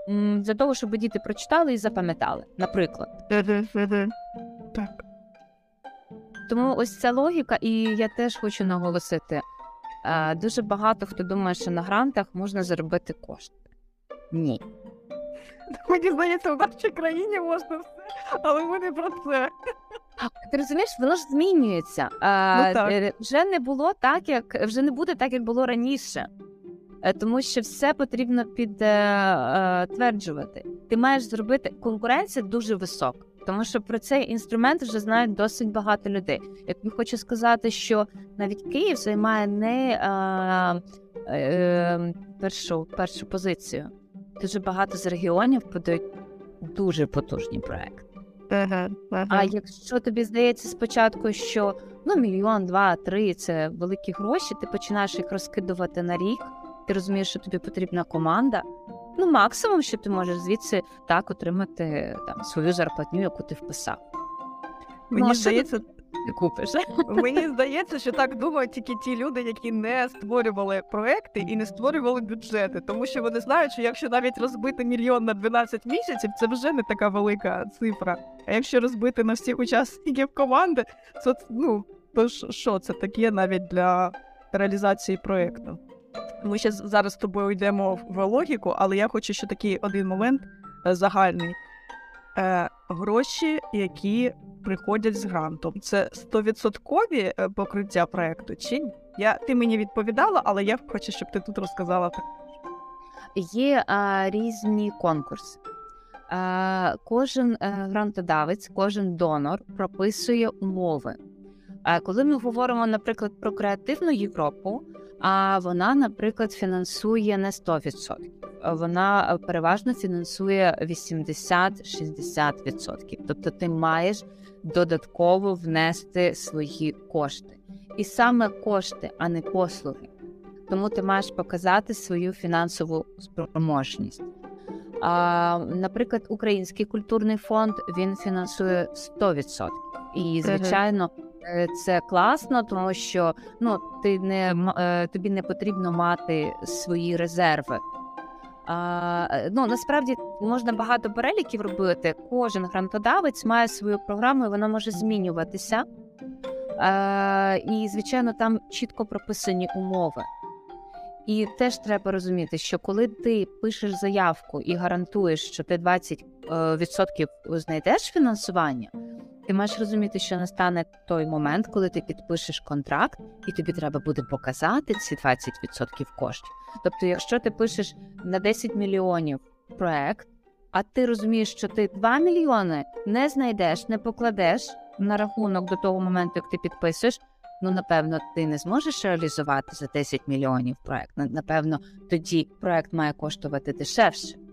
м, для того, щоб діти прочитали і запам'ятали, наприклад. Так. Тому ось ця логіка, і я теж хочу наголосити: е, дуже багато хто думає, що на грантах можна заробити кошти. Ні. Мені здається, в нашій країні можна все, але ми не про це. Ти розумієш, воно ж змінюється. Е, Ну, так. е, Вже не було так, як вже не буде так, як було раніше. Е, Тому що все потрібно підтверджувати. ти маєш зробити конкуренція дуже висока. Тому що про цей інструмент вже знають досить багато людей. Як я хочу сказати, що навіть Київ займає не а, е, першу першу позицію. Дуже багато з регіонів подають дуже потужні проекти. Ага, ага. А якщо тобі здається спочатку, що ну мільйон, два, три це великі гроші, ти починаєш їх розкидувати на рік, ти розумієш, що тобі потрібна команда. Ну, максимум, що ти можеш звідси так отримати там свою зарплатню, яку ти вписав. Мені Ну, здається, Ти купиш. Мені здається, що так думають тільки ті люди, які не створювали проекти і не створювали бюджети, тому що вони знають, що якщо навіть розбити мільйон на 12 місяців, це вже не така велика цифра. А якщо розбити на всіх учасників команди, то ну то що це таке навіть для реалізації проекту? Ми ще зараз з тобою йдемо в логіку, але я хочу ще такий один момент е, загальний. Е, гроші, які приходять з грантом. Це 100% е, покриття проекту чи? Я ти мені відповідала, але я хочу, щоб ти тут розказала. Є а, різні конкурси. А, кожен е, грантодавець, кожен донор прописує умови. А коли ми говоримо, наприклад, про креативну Європу, а вона, наприклад, фінансує не 100%. А Вона е, переважно фінансує 80-60%. Тобто ти маєш додатково внести свої кошти. І саме кошти, а не послуги. Тому ти маєш показати свою фінансову спроможність. А, наприклад, Український культурний фонд він фінансує 100%. І звичайно, е, це класно, тому що ну ти не е, тобі не потрібно мати свої резерви. А, е, ну насправді можна багато переліків робити. Кожен грантодавець має свою програму, і вона може змінюватися. А, і звичайно, там чітко прописані умови. І теж треба розуміти, що коли ти пишеш заявку і гарантуєш, що ти 20% знайдеш фінансування, ти маєш розуміти, що настане той момент, коли ти підпишеш контракт, і тобі треба буде показати ці 20% коштів. Тобто, якщо ти пишеш на 10 мільйонів проект, а ти розумієш, що ти 2 мільйони не знайдеш, не покладеш на рахунок до того моменту, як ти підписуєш. Ну, напевно, ти не зможеш реалізувати за 10 мільйонів проект. Напевно, тоді проект має коштувати дешевше.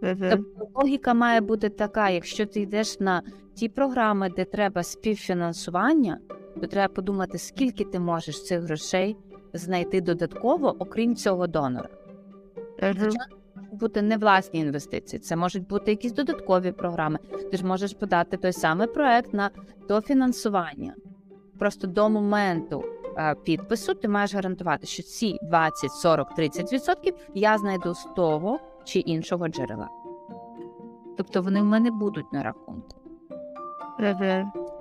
Тобто логіка має бути така: якщо ти йдеш на ті програми, де треба співфінансування, то треба подумати, скільки ти можеш цих грошей знайти додатково, окрім цього донора. Бути не власні інвестиції, це можуть бути якісь додаткові програми. Ти ж можеш подати той самий проект на дофінансування. Просто до моменту е, підпису ти маєш гарантувати, що ці 20, 40, 30 відсотків я знайду з того чи іншого джерела. Тобто вони в мене будуть на рахунку.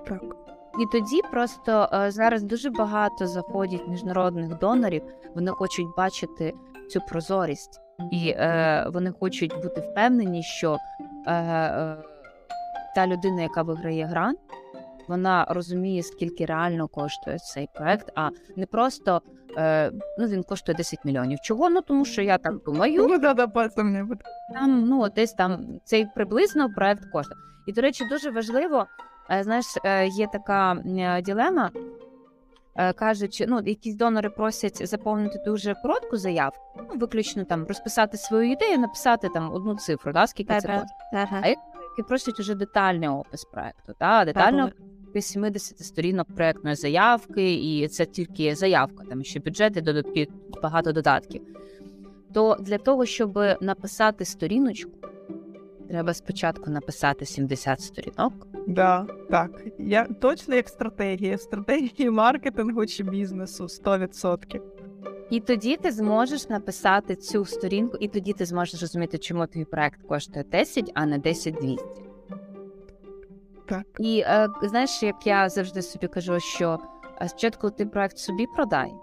Так. І тоді просто е, зараз дуже багато заходять міжнародних донорів. Вони хочуть бачити цю прозорість, і е, вони хочуть бути впевнені, що е, е, та людина, яка виграє грант, вона розуміє, скільки реально коштує цей проект, а не просто е, ну він коштує 10 мільйонів. Чого? Ну тому що я так думаю, Ну, да, да, пальцем мені буде. там ну десь там цей приблизно проект коштує. І до речі, дуже важливо, е, знаєш, е, є така е, ділема. е, Кажуть, ну якісь донори просять заповнити дуже коротку заявку, ну виключно там розписати свою ідею, написати там одну цифру, да, скільки це коштує. А Які просять уже детальний опис проекту, та детально до 70 сторінок проектної заявки, і це тільки заявка, там ще бюджети, додатки, багато додатків. То для того, щоб написати сторіночку, треба спочатку написати 70 сторінок. Да, так. Я точно як стратегія, стратегії маркетингу чи бізнесу 100%. І тоді ти зможеш написати цю сторінку, і тоді ти зможеш розуміти, чому твій проект коштує 10, а не 10 200. Так. І е, знаєш, як я завжди собі кажу, що е, спочатку ти проект собі продай,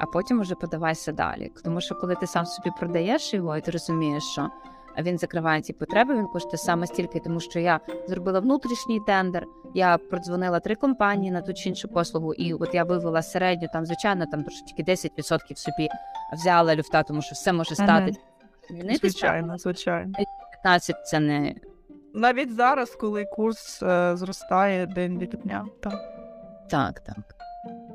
а потім уже подавайся далі. Тому що коли ти сам собі продаєш його, і ти розумієш, що він закриває ці потреби, він коштує саме стільки, тому що я зробила внутрішній тендер, я продзвонила три компанії на ту чи іншу послугу, і от я вивела середню, там, звичайно, там трошки 10% собі взяла люфта, тому що все може стати. змінитися. Звичайно, звичайно. 15 це не Навіть зараз, коли курс е, зростає день від дня. Так. Так, так.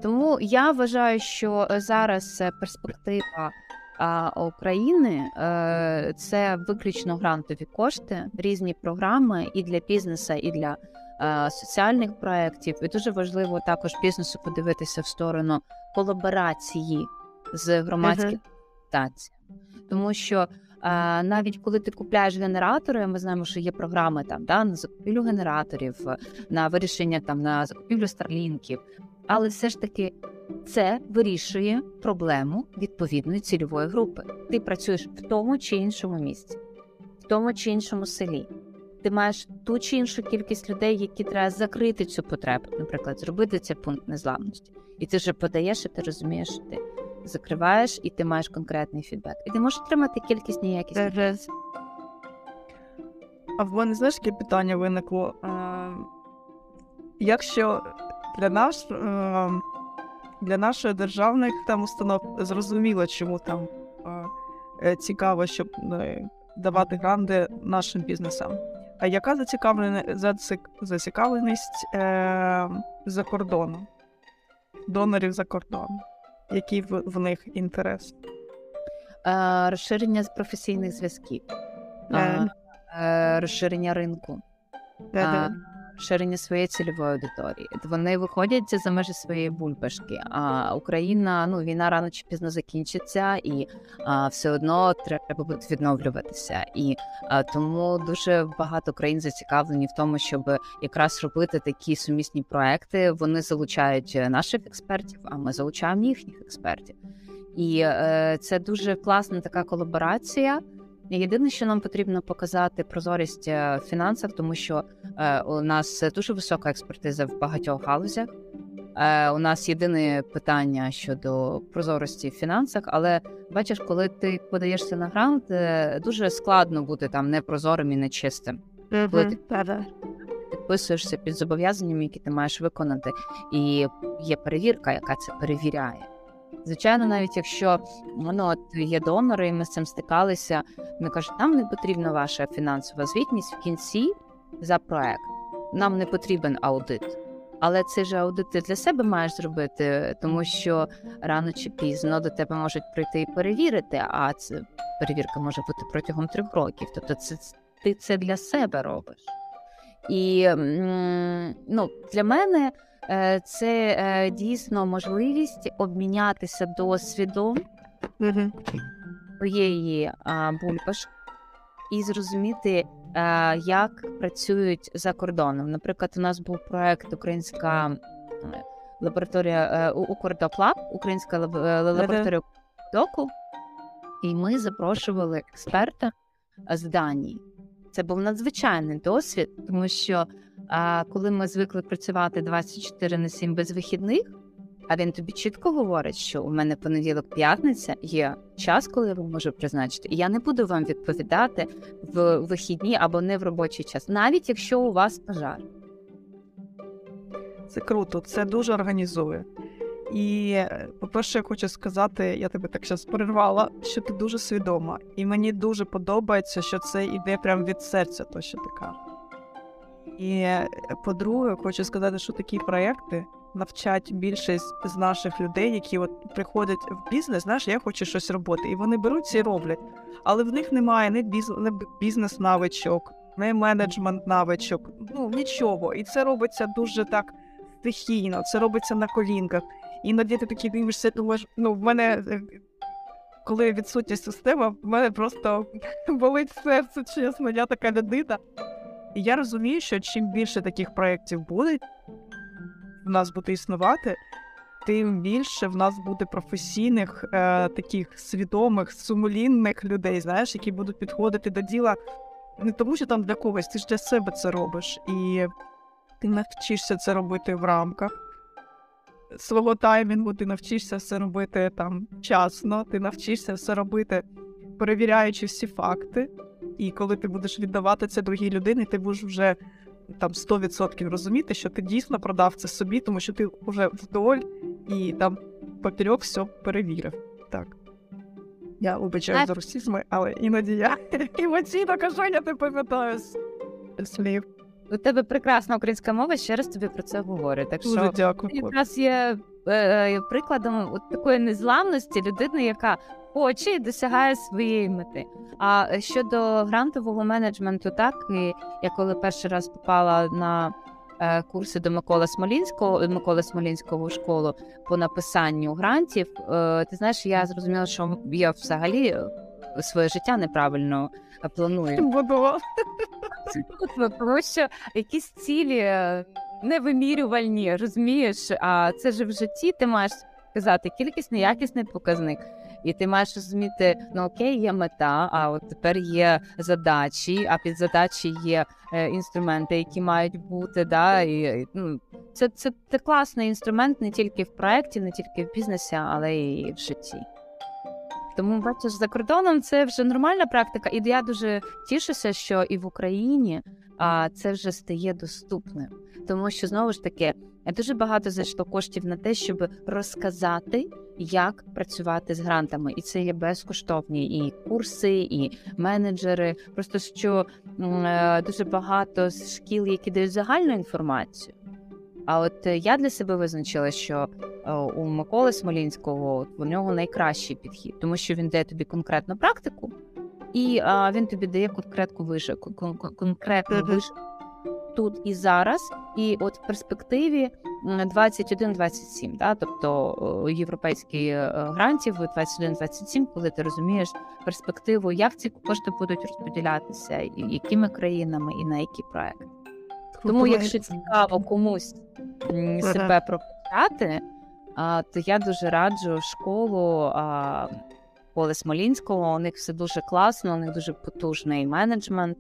Тому я вважаю, що е, зараз е, перспектива а, України е, це виключно грантові кошти, різні програми і для бізнесу, і для е, соціальних проєктів. І дуже важливо також бізнесу подивитися в сторону колаборації з громадськими організаціями. Тому що навіть коли ти купляєш генератори, ми знаємо, що є програми там да, на закупівлю генераторів, на вирішення там на закупівлю старлінків, але все ж таки це вирішує проблему відповідної цільової групи. Ти працюєш в тому чи іншому місці, в тому чи іншому селі. Ти маєш ту чи іншу кількість людей, які треба закрити цю потребу, наприклад, зробити цей пункт незламності. І ти вже подаєш, і ти розумієш, що ти закриваєш, і ти маєш конкретний фідбек. І ти можеш отримати кількість неякісних. А в мене знаєш, яке питання виникло? Е, якщо для нас, е, для нашої державних там установ зрозуміло, чому там е, е, цікаво, щоб е, давати гранди нашим бізнесам. А яка зацікавленість е, за кордоном? Донорів за кордоном? Який в, в них інтерес? Е, розширення професійних зв'язків, Е. е, е, розширення ринку. а, розширення своєї цільової аудиторії. Вони виходять за межі своєї бульбашки. А Україна, ну війна рано чи пізно закінчиться, і а, все одно треба буде відновлюватися. І а, тому дуже багато країн зацікавлені в тому, щоб якраз робити такі сумісні проекти. Вони залучають е, наших експертів, а ми залучаємо їхніх експертів. І е, це дуже класна така колаборація. Єдине, що нам потрібно показати прозорість е, в фінансах, тому що е, у нас дуже висока експертиза в багатьох галузях. Е, у нас єдине питання щодо прозорості в фінансах, але бачиш, коли ти подаєшся на грант, е, дуже складно бути там непрозорим і нечистим. Коли ти підписуєшся під зобов'язаннями, які ти маєш виконати, і є перевірка, яка це перевіряє. Звичайно, навіть якщо ну, от є донори, і ми з цим стикалися, вони кажуть, нам не потрібна ваша фінансова звітність в кінці за проект. Нам не потрібен аудит. Але цей же аудит ти для себе маєш зробити, тому що рано чи пізно до тебе можуть прийти і перевірити, а це перевірка може бути протягом трьох років. Тобто, це ти це для себе робиш. І ну, для мене це е, дійсно можливість обмінятися досвідом своєї бульбашки і зрозуміти, е, як працюють за кордоном. Наприклад, у нас був проект Українська е, лабораторія е, Укрдоклаб, Українська лаб- е, лабораторія доку, і ми запрошували експерта з Данії. Це був надзвичайний досвід, тому що а, коли ми звикли працювати 24 на 7 без вихідних, а він тобі чітко говорить, що у мене понеділок, п'ятниця є час, коли я вам можу призначити, і я не буду вам відповідати в вихідні або не в робочий час, навіть якщо у вас пожар. Це круто, це дуже організує. І, по-перше, я хочу сказати, я тебе так зараз перервала, що ти дуже свідома. І мені дуже подобається, що це йде прямо від серця, то що ти кажеш. І по-друге, хочу сказати, що такі проекти навчать більшість з наших людей, які от приходять в бізнес, знаєш, я хочу щось робити. І вони беруться і роблять. Але в них немає ні біз- ні бізнес-навичок, ні менеджмент-навичок, ну нічого. І це робиться дуже так стихійно, це робиться на колінках. Іноді ти такий дивишся, думаєш, ну в мене. е, Коли відсутня система, в мене просто болить серце, чесно, я така людина. І я розумію, що чим більше таких проєктів буде, в нас буде існувати, тим більше в нас буде професійних, е, таких свідомих, сумлінних людей, знаєш, які будуть підходити до діла не тому, що там для когось, ти ж для себе це робиш. І ти навчишся це робити в рамках свого таймінгу, ти навчишся все робити там вчасно, ти навчишся все робити, перевіряючи всі факти. І коли ти будеш віддавати це другій людині, ти будеш вже там 100% розуміти, що ти дійсно продав це собі, тому що ти вже вдоль і там поперек все перевірив. Так. Я вибачаю за русізми, але іноді я емоційно кажу, я не пам'ятаю слів. У тебе прекрасна українська мова, ще раз тобі про це говорю. Так Дуже що дякую. якраз є е, е, прикладом от такої незламності людини, яка хоче і досягає своєї мети. А е, щодо грантового менеджменту, так і я коли перший раз попала на е, курси до Миколи Смолінського Миколи Смолінського в школу по написанню грантів, е, ти знаєш, я зрозуміла, що я взагалі е, своє життя неправильно е, планую. Будував. Що якісь цілі е, невимірювальні, розумієш? А це ж в житті ти маєш сказати кількісний, якісний показник. І ти маєш розуміти, ну окей, є мета, а от тепер є задачі, а під задачі є е, інструменти, які мають бути. Да, і, і, ну, це, це, це класний інструмент не тільки в проєкті, не тільки в бізнесі, але і в житті. Тому бачиш, за кордоном це вже нормальна практика, і я дуже тішуся, що і в Україні а, це вже стає доступним. Тому що знову ж таки дуже багато зайшло коштів на те, щоб розказати, як працювати з грантами, і це є безкоштовні і курси, і менеджери. Просто що е, дуже багато шкіл, які дають загальну інформацію. А от е, я для себе визначила, що е, у Миколи Смолінського у нього найкращий підхід, тому що він дає тобі конкретну практику, і а, він тобі дає конкретну вище, конкретну Мгм. тут і зараз, і от в перспективі м, 21-27, да, тобто європейські е, грантів 21-27, коли ти розумієш перспективу, як ці кошти будуть розподілятися, і якими країнами, і на які проекти. Тому, якщо цікаво комусь себе прокачати, то я дуже раджу школу Поле Смолінського. У них все дуже класно, у них дуже потужний менеджмент,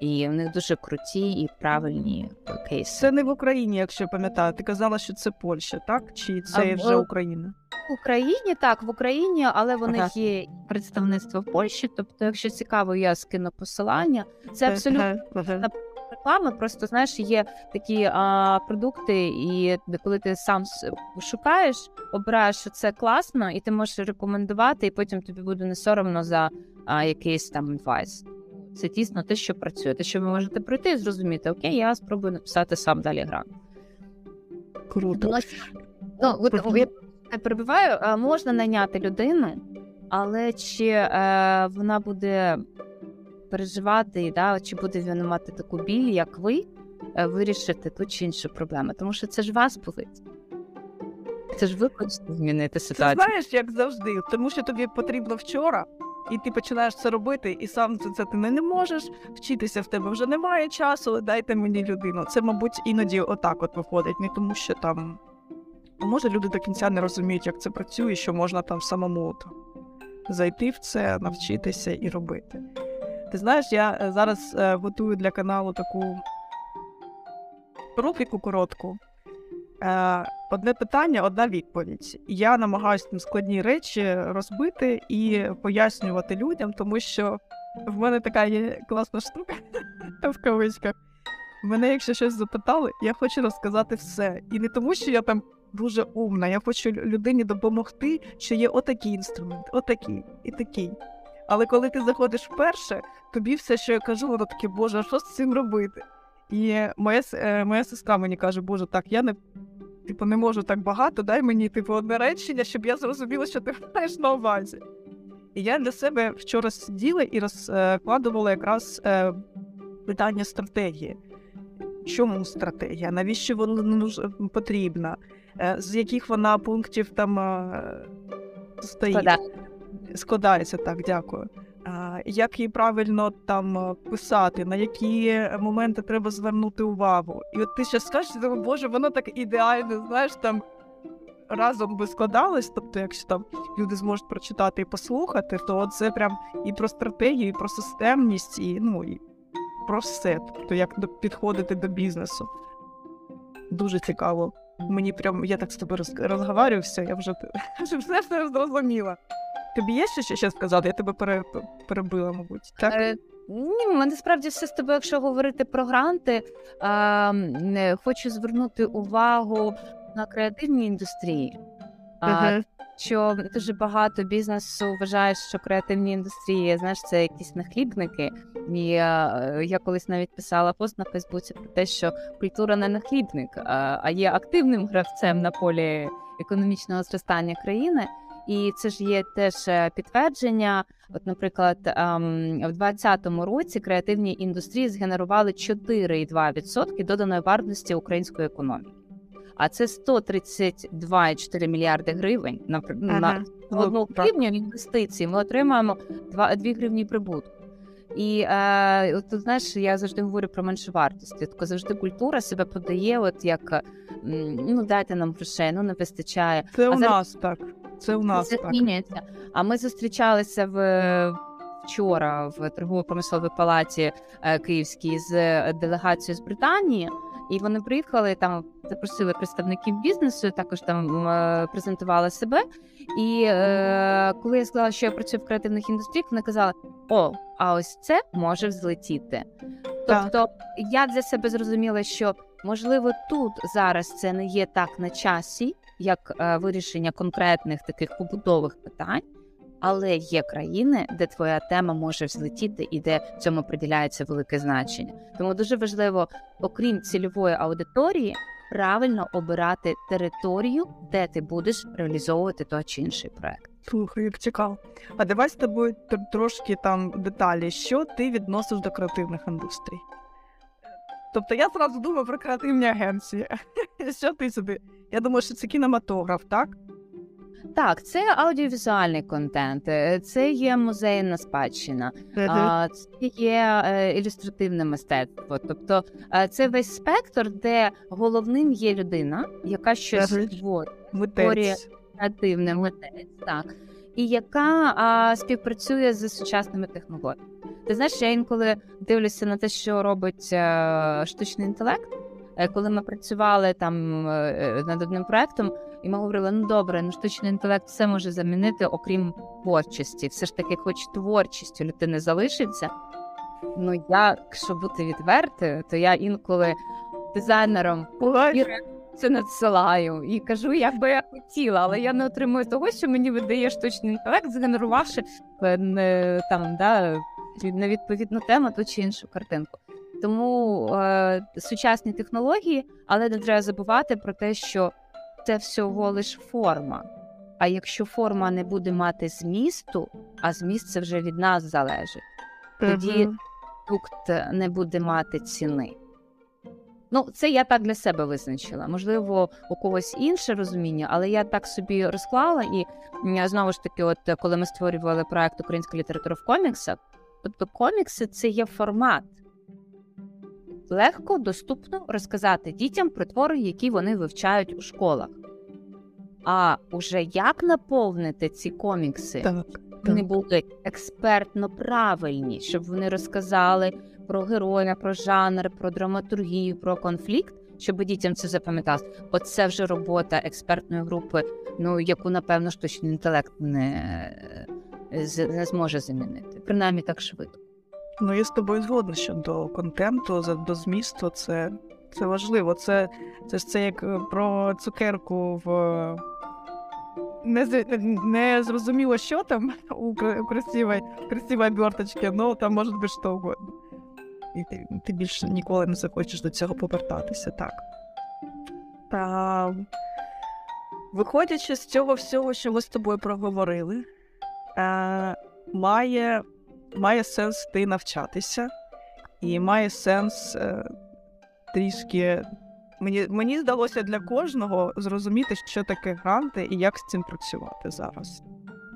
і у них дуже круті і правильні кейси. Це не в Україні, якщо пам'ятаю. Ти казала, що це Польща, так? Чи це А, вже в- Україна? В Україні так, в Україні, але в Ага. них є представництво в Польщі. Тобто, якщо цікаво, я скину посилання. Це абсолютно ага. Реклами. Просто знаєш, є такі а, продукти, і коли ти сам шукаєш, обираєш, що це класно, і ти можеш рекомендувати, і потім тобі буде не соромно за а, якийсь там адвайс. Це дійсно те, що працює. Те, що ви можете пройти і зрозуміти, окей, я спробую написати сам далі грант. Круто. Ну, от, я не перебиваю, можна найняти людину, але чи е, вона буде переживати, да, чи буде вона мати таку біль, як ви, е, вирішити ту чи іншу проблему. Тому що це ж вас болить. Це ж ви хочете змінити Ти ситуацію. знаєш, як завжди, тому що тобі потрібно вчора, і ти починаєш це робити, і сам це, це ти не, можеш. Вчитися в тебе вже немає часу. Дайте мені людину. Це, мабуть, іноді отак от виходить, не тому, що там. А може, люди до кінця не розуміють, як це працює, що можна там самому зайти в це, навчитися і робити. Ти знаєш, я е, зараз е, готую для каналу таку рубрику коротку. Е, одне питання, одна відповідь. Я намагаюся там складні речі розбити і пояснювати людям, тому що в мене така є класна штука в кавичках. Мене, якщо щось запитали, я хочу розказати все. І не тому, що я там дуже умна, я хочу людині допомогти, що є отакий інструмент, отакий і такий. Але коли ти заходиш вперше, тобі все, що я кажу, воно таке, боже, а що з цим робити? І моя, е, моя сестра мені каже, боже, так, я не типу, не можу так багато, дай мені типу одне речення, щоб я зрозуміла, що ти маєш на увазі. І я для себе вчора сиділа і розкладувала якраз е, питання стратегії. Чому стратегія? Навіщо вона потрібна? Е, з яких вона пунктів там е, стоїть? Складає. складається так, дякую. Як її правильно там е, писати, на які моменти треба звернути увагу. І от ти ще скажеш, ти боже, воно так ідеально, знаєш, там разом би складалось. Тобто, якщо там люди зможуть прочитати і послухати, то це прям і про стратегію, і про системність, і ну і про все. Тобто, як підходити до бізнесу. Дуже цікаво. Мені прям я так з тобою роз, я вже все, все зрозуміла. Тобі є ще ще сказати? Я тебе пере, перебила, мабуть. Так? Е, Ні, ми насправді все з тобою, якщо говорити про гранти, е, хочу звернути увагу на креативні індустрії. А, що дуже багато бізнесу вважає, що креативні індустрії, знаєш, це якісь нахлібники. І е, я колись навіть писала пост на Фейсбуці про те, що культура не нахлібник, а є активним гравцем на полі економічного зростання країни. І це ж є теж е, підтвердження. От, наприклад, ем, в 2020 році креативні індустрії згенерували 4,2% доданої вартості української економіки. А це 132,4 мільярди гривень на, Ага. на одну Ну, гривню інвестицій. Ми отримаємо 2, 2 гривні прибутку. І е, от тут знаєш, я завжди говорю про меншовартість. Тако завжди культура себе подає, от як ну дайте нам грошей, ну не вистачає. Це А у зараз- нас так. Це у нас Це так. змінюється. А ми зустрічалися в вчора в торгово-промисловій палаті е, Київській з е, делегацією з Британії. І вони приїхали там, запросили представників бізнесу, також там е, презентували себе. І е, коли я сказала, що я працюю в креативних індустріях, вони казали: О, а ось це може взлетіти. Так. Тобто я для себе зрозуміла, що можливо тут зараз це не є так на часі, як е, вирішення конкретних таких побутових питань. Але є країни, де твоя тема може взлетіти і де цьому приділяється велике значення. Тому дуже важливо, окрім цільової аудиторії, правильно обирати територію, де ти будеш реалізовувати той чи інший проект. Слухай, як цікаво. А давай з тобою трошки там деталі. Що ти відносиш до креативних індустрій? Тобто я зразу думаю про креативні агенції. Що ти собі? Я думаю, що це кінематограф, так? Так, це аудіовізуальний контент, е, це є музейна спадщина, це є е, ілюстративне мистецтво. Тобто е, це весь спектр, де головним є людина, яка щось створює. Креативне митець, так, і яка а, співпрацює з сучасними технологіями. Ти знаєш, я інколи дивлюся на те, що робить е, штучний інтелект. Е, Коли ми працювали там е, над одним проектом, і ми говорили: ну добре, ну штучний інтелект все може замінити, окрім творчості. Все ж таки, хоч творчістю людини залишиться. Ну я, якщо бути відвертою, то я інколи дизайнером і це надсилаю і кажу, як би я хотіла, але я не отримую того, що мені видає штучний інтелект, згенерувавши е, не, там да на відповідну тему ту чи іншу картинку. Тому е, сучасні технології, але не треба забувати про те, що це всього лиш форма. А якщо форма не буде мати змісту, а зміст це вже від нас залежить, тоді продукт не буде мати ціни. Ну, це я так для себе визначила. Можливо, у когось інше розуміння, але я так собі розклала. І знову ж таки, от коли ми створювали проект Українська література в коміксах, тобто комікси це є формат. Легко, доступно розказати дітям про твори, які вони вивчають у школах. А уже як наповнити ці комікси? Так. вони так. були експертно правильні, щоб вони розказали про героя, про жанр, про драматургію, про конфлікт, щоб дітям це запам'яталось. Оце вже робота експертної групи, ну яку напевно штучний інтелект не, не зможе замінити, принаймні так швидко. Ну, я з тобою згодна щодо контенту, до змісту. Це, це важливо. Це, це ж це як е, про цукерку в. е, Не, не зрозуміло, що там у, кра- у красивій, красивій але там може бути що угодно. І ти, ти більше ніколи не захочеш до цього повертатися, так. Та, виходячи з цього всього, що ми з тобою проговорили, е, має має сенс ти навчатися, і має сенс е, трішки. Мені, мені здалося для кожного зрозуміти, що таке гранти і як з цим працювати зараз.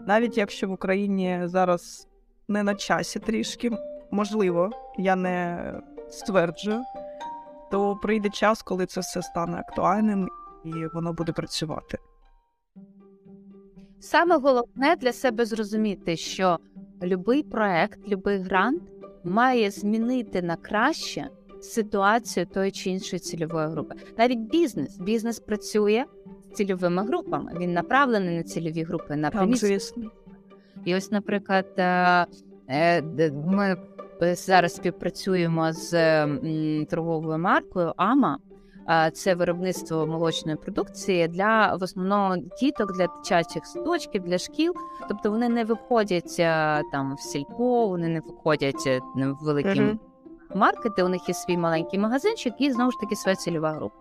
Навіть якщо в Україні зараз не на часі трішки, можливо, я не стверджую, то прийде час, коли це все стане актуальним і воно буде працювати. Саме головне для себе зрозуміти, що будь-який проект, будь-який грант має змінити на краще ситуацію тої чи іншої цільової групи. Навіть бізнес. Бізнес працює з цільовими групами. Він направлений на цільові групи, на приміщення. звісно. І ось, наприклад, е, е, ми зараз співпрацюємо з торговою маркою Ама. це виробництво молочної продукції для в основному діток, для дитячих садочків, для шкіл. Тобто вони не виходять е, там в сільпо, вони не виходять е, в великі Мгм. маркети. У них є свій маленький магазинчик і знову ж таки своя цільова група.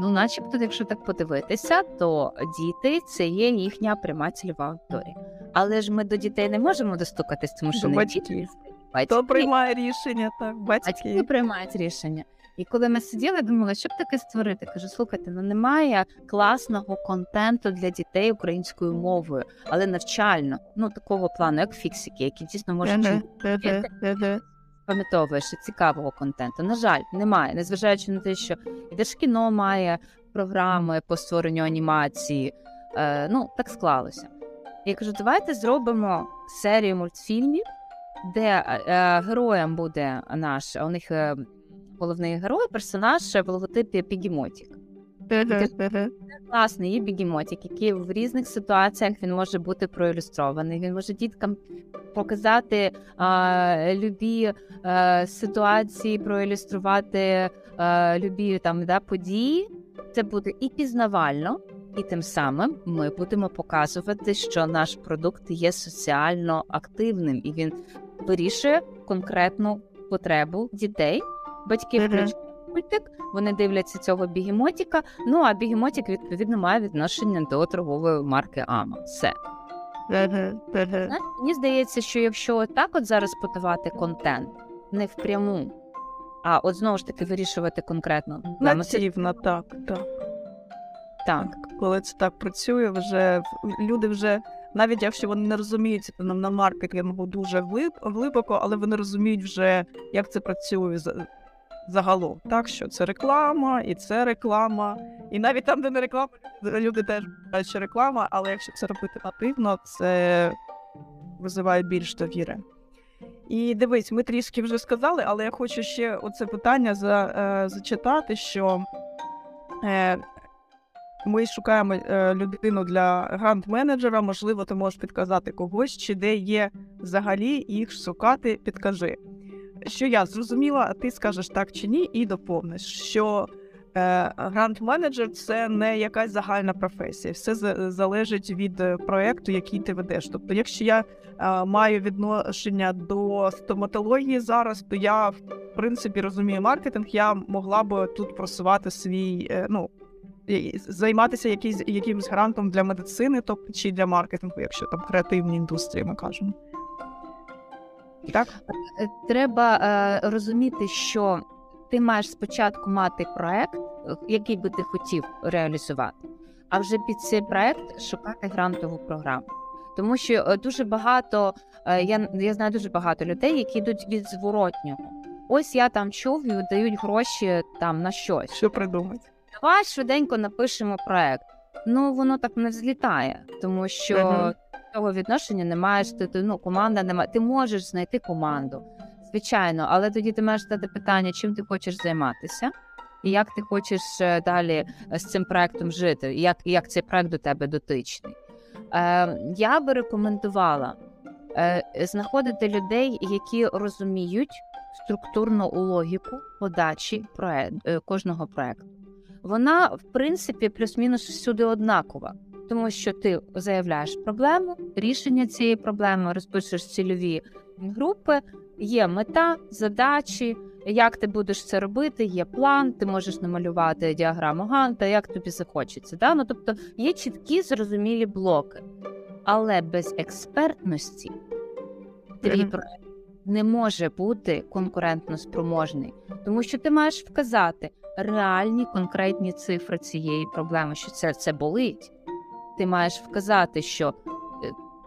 Ну, начебто, якщо так подивитися, то діти це є їхня пряма цільова аудиторія. Але ж ми до дітей не можемо достукатись, тому що До не батьків. Діти, Хто приймає рішення? Так, Батьки батьки. приймають рішення. І коли ми сиділи, думали, що б таке створити. Кажу, слухайте, ну немає класного контенту для дітей українською мовою, але навчально, ну такого плану, як фіксики, які дійсно можуть пам'ятовуєш цікавого контенту. На жаль, немає, незважаючи на те, що і Держкіно має програми по створенню анімації. Е, ну, так склалося. Я кажу, давайте зробимо серію мультфільмів, де е, е, героєм буде наш, у них е, головний герой, персонаж в логотипі Пігімотік. Класний є бігемотик, який в різних ситуаціях він може бути проілюстрований. Він може діткам показати а, любі а, ситуації, проілюструвати а, любі там да, події. Це буде і пізнавально, і тим самим ми будемо показувати, що наш продукт є соціально активним і він вирішує конкретну потребу дітей. Батьки включають мультик, вони дивляться цього бігемотіка. Ну а бігемотік відповідно має відношення до торгової марки Ама. Все. Знаєш, мені здається, що якщо так от зараз подавати контент не впряму, а от знову ж таки вирішувати конкретно Нативно, так, так. так. Коли це так працює, вже люди вже. Навіть якщо вони не розуміють на, на маркетингу дуже глибоко, але вони розуміють вже, як це працює загалом. Так що це реклама, і це реклама. І навіть там, де не реклама, люди- теж що реклама, але якщо це робити нативно, це визиває більш довіри. І дивись, ми трішки вже сказали, але я хочу ще оце питання за, е, зачитати, що е, ми шукаємо е, людину для грант-менеджера. Можливо, ти можеш підказати когось, чи де є взагалі їх шукати, підкажи. Що я зрозуміла, ти скажеш так чи ні, і доповниш, що е, грант-менеджер це не якась загальна професія, все за- залежить від е, проекту, який ти ведеш. Тобто, якщо я е, маю відношення до стоматології зараз, то я в принципі розумію маркетинг, я могла би тут просувати свій, е, ну займатися якийсь, якимось грантом для медицини, тобто чи для маркетингу, якщо там креативні індустрії, ми кажемо. Так? Е, Треба е, розуміти, що ти маєш спочатку мати проект, е, який би ти хотів реалізувати, а вже під цей проект шукати грантову програму. Тому що е, дуже багато, е, я, я знаю дуже багато людей, які йдуть від зворотнього. Ось я там чув і дають гроші там на щось. Що придумати? Давай швиденько напишемо проект. Ну воно так не взлітає, тому що Мгм. цього відношення не маєш. Ти, ти ну команда немає. Ти можеш знайти команду, звичайно, але тоді ти маєш задати питання, чим ти хочеш займатися, і як ти хочеш е, далі е, з цим проектом жити, і як, як цей проект до тебе дотичний. Е, я би рекомендувала е, знаходити людей, які розуміють структурну логіку подачі проект, е, кожного проекту. Вона, в принципі, плюс-мінус всюди однакова, тому що ти заявляєш проблему, рішення цієї проблеми, розпишеш цільові групи, є мета, задачі, як ти будеш це робити, є план, ти можеш намалювати діаграму Ганта, як тобі захочеться. Да? Ну, тобто є чіткі зрозумілі блоки, але без експертності твій Мгм. проект не може бути конкурентно спроможний, тому що ти маєш вказати реальні конкретні цифри цієї проблеми, що це, це болить. Ти маєш вказати, що е,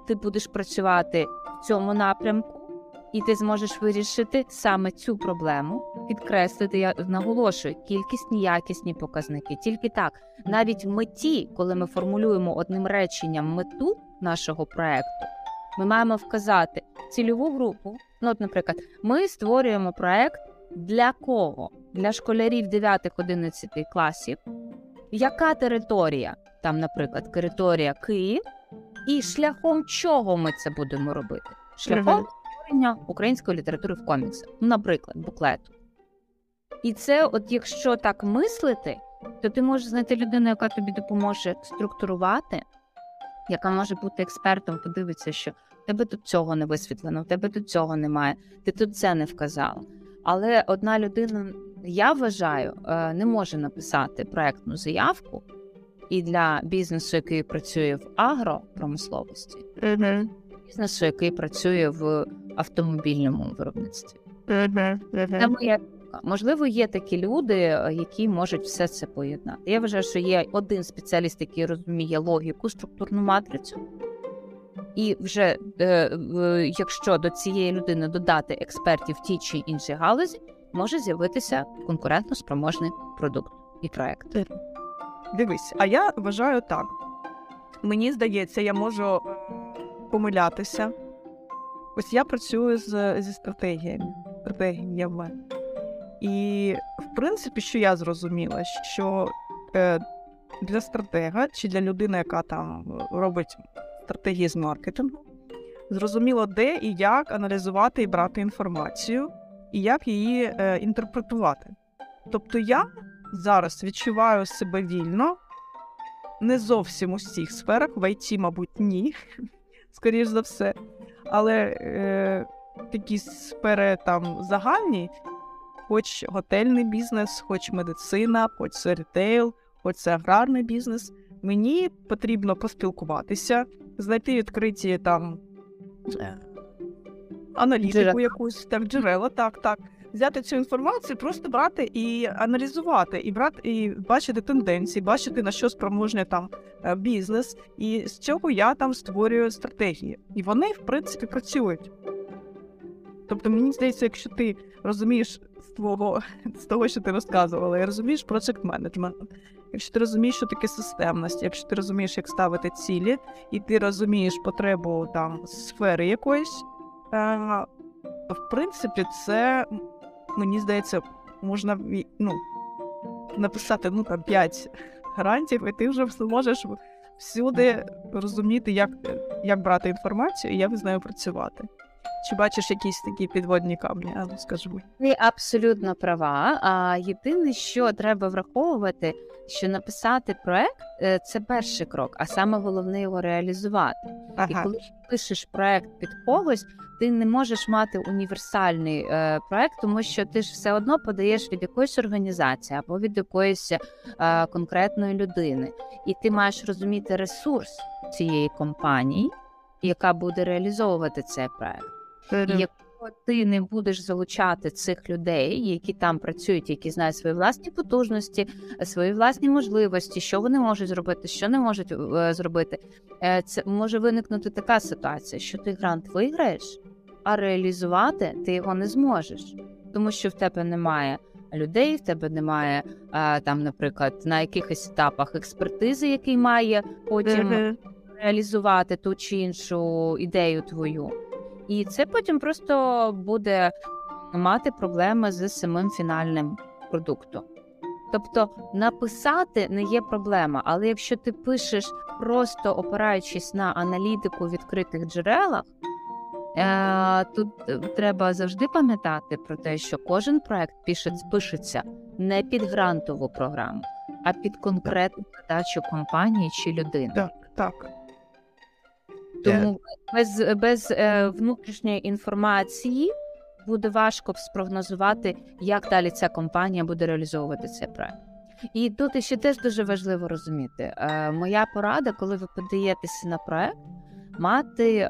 ти будеш працювати в цьому напрямку, і ти зможеш вирішити саме цю проблему, підкреслити, я наголошую, кількісні якісні показники. Тільки так, навіть в меті, коли ми формулюємо одним реченням мету нашого проекту, ми маємо вказати цільову групу. Ну, от, наприклад, ми створюємо проект для кого? Для школярів 9-11 класів. Яка територія? Там, наприклад, територія Київ, і шляхом чого ми це будемо робити? Шляхом створення української літератури в коміксах, наприклад, буклету. І це, от якщо так мислити, то ти можеш знайти людину, яка тобі допоможе структурувати, яка може бути експертом, подивиться, що в тебе тут цього не висвітлено, в тебе тут цього немає, ти тут це не вказала. Але одна людина, я вважаю, е, не може написати проектну заявку і для бізнесу, який працює в агропромисловості, Мгм. бізнесу, який працює в автомобільному виробництві. Моя думка. Можливо, є такі люди, е, які можуть все це поєднати. Я вважаю, що є один спеціаліст, який розуміє логіку, структурну матрицю. І вже е, в- якщо до цієї людини додати експертів в тій чи іншій галузі, може з'явитися конкурентно спроможний продукт і проект. Дивись, а я вважаю так. Мені здається, я можу е, помилятися. Ось я працюю з, зі стратегіями, стратегіями. І, в принципі, що я зрозуміла, що е, для стратега чи для людини, яка там робить стратегії з маркетингу, зрозуміло, де і як аналізувати і брати інформацію, і як її е, інтерпретувати. Тобто я зараз відчуваю себе вільно, не зовсім у всіх сферах, в ІТ, мабуть, ні, скоріш за все. Але е, такі сфери там загальні, хоч готельний бізнес, хоч медицина, хоч це ретейл, хоч це аграрний бізнес, мені потрібно поспілкуватися, знайти відкриті там е, аналітику Джерела. якусь, так, джерела, так, так. Взяти цю інформацію, просто брати і аналізувати, і брати, і бачити тенденції, бачити на що спроможний там е, бізнес, і з цього я там створюю стратегії. І вони, в принципі, працюють. Тобто, мені здається, якщо ти розумієш з твого з того, що ти розказувала, і розумієш проект менеджмент, якщо ти розумієш, що таке системність, якщо ти розумієш, як ставити цілі, і ти розумієш потребу там сфери якоїсь, е, в принципі, це мені здається, можна ну, написати ну, там, 5 гарантів, і ти вже все можеш всюди розуміти, як, як брати інформацію і як з нею працювати. Чи бачиш якісь такі підводні камні? А. Ти абсолютно права. А єдине, що треба враховувати, що написати проект е, це перший крок, а саме головне його реалізувати. І коли пишеш проект під когось, ти не можеш мати універсальний е, проект, тому що ти ж все одно подаєш від якоїсь організації або від якоїсь е, конкретної людини, і ти маєш розуміти ресурс цієї компанії, яка буде реалізовувати цей проект. І якщо ти не будеш залучати цих людей, які там працюють, які знають свої власні потужності, свої власні можливості, що вони можуть зробити, що не можуть е, зробити, е, це може виникнути така ситуація, що ти грант виграєш, а реалізувати ти його не зможеш, тому що в тебе немає. Людей в тебе немає е, там, наприклад, на якихось етапах експертизи, який має потім реалізувати ту чи іншу ідею твою. І це потім просто буде мати проблеми з самим фінальним продуктом. Тобто написати не є проблема, але якщо ти пишеш просто опираючись на аналітику в відкритих джерелах, е, тут е, треба завжди пам'ятати про те, що кожен проект пише- пишеться не під грантову програму, а під конкретну задачу компанії чи людини. Так, так. Тому без, без е, внутрішньої інформації буде важко спрогнозувати, як далі ця компанія буде реалізовувати цей проект. І тут ще теж дуже важливо розуміти. Е, моя порада, коли ви подаєтеся на проект, мати е,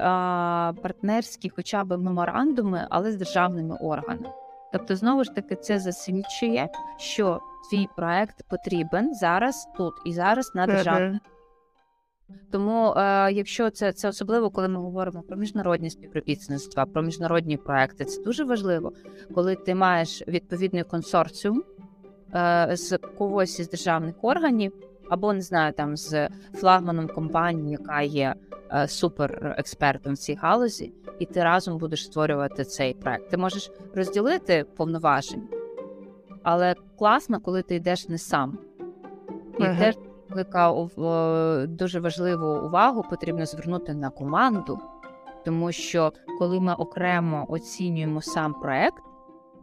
партнерські, хоча б меморандуми, але з державними органами. Тобто, знову ж таки, це засвідчує, що твій проект потрібен зараз тут і зараз на державному Мгм. Тому, е, якщо це, це особливо, коли ми говоримо про міжнародні співробітництва, про міжнародні проекти, це дуже важливо, коли ти маєш відповідний консорціум е, з когось із державних органів, або не знаю, там з флагманом компанії, яка є е, супер експертом в цій галузі, і ти разом будеш створювати цей проект. Ти можеш розділити повноваження, але класно, коли ти йдеш не сам. І Ага. теж велика е, дуже важливу увагу потрібно звернути на команду, тому що коли ми окремо оцінюємо сам проект,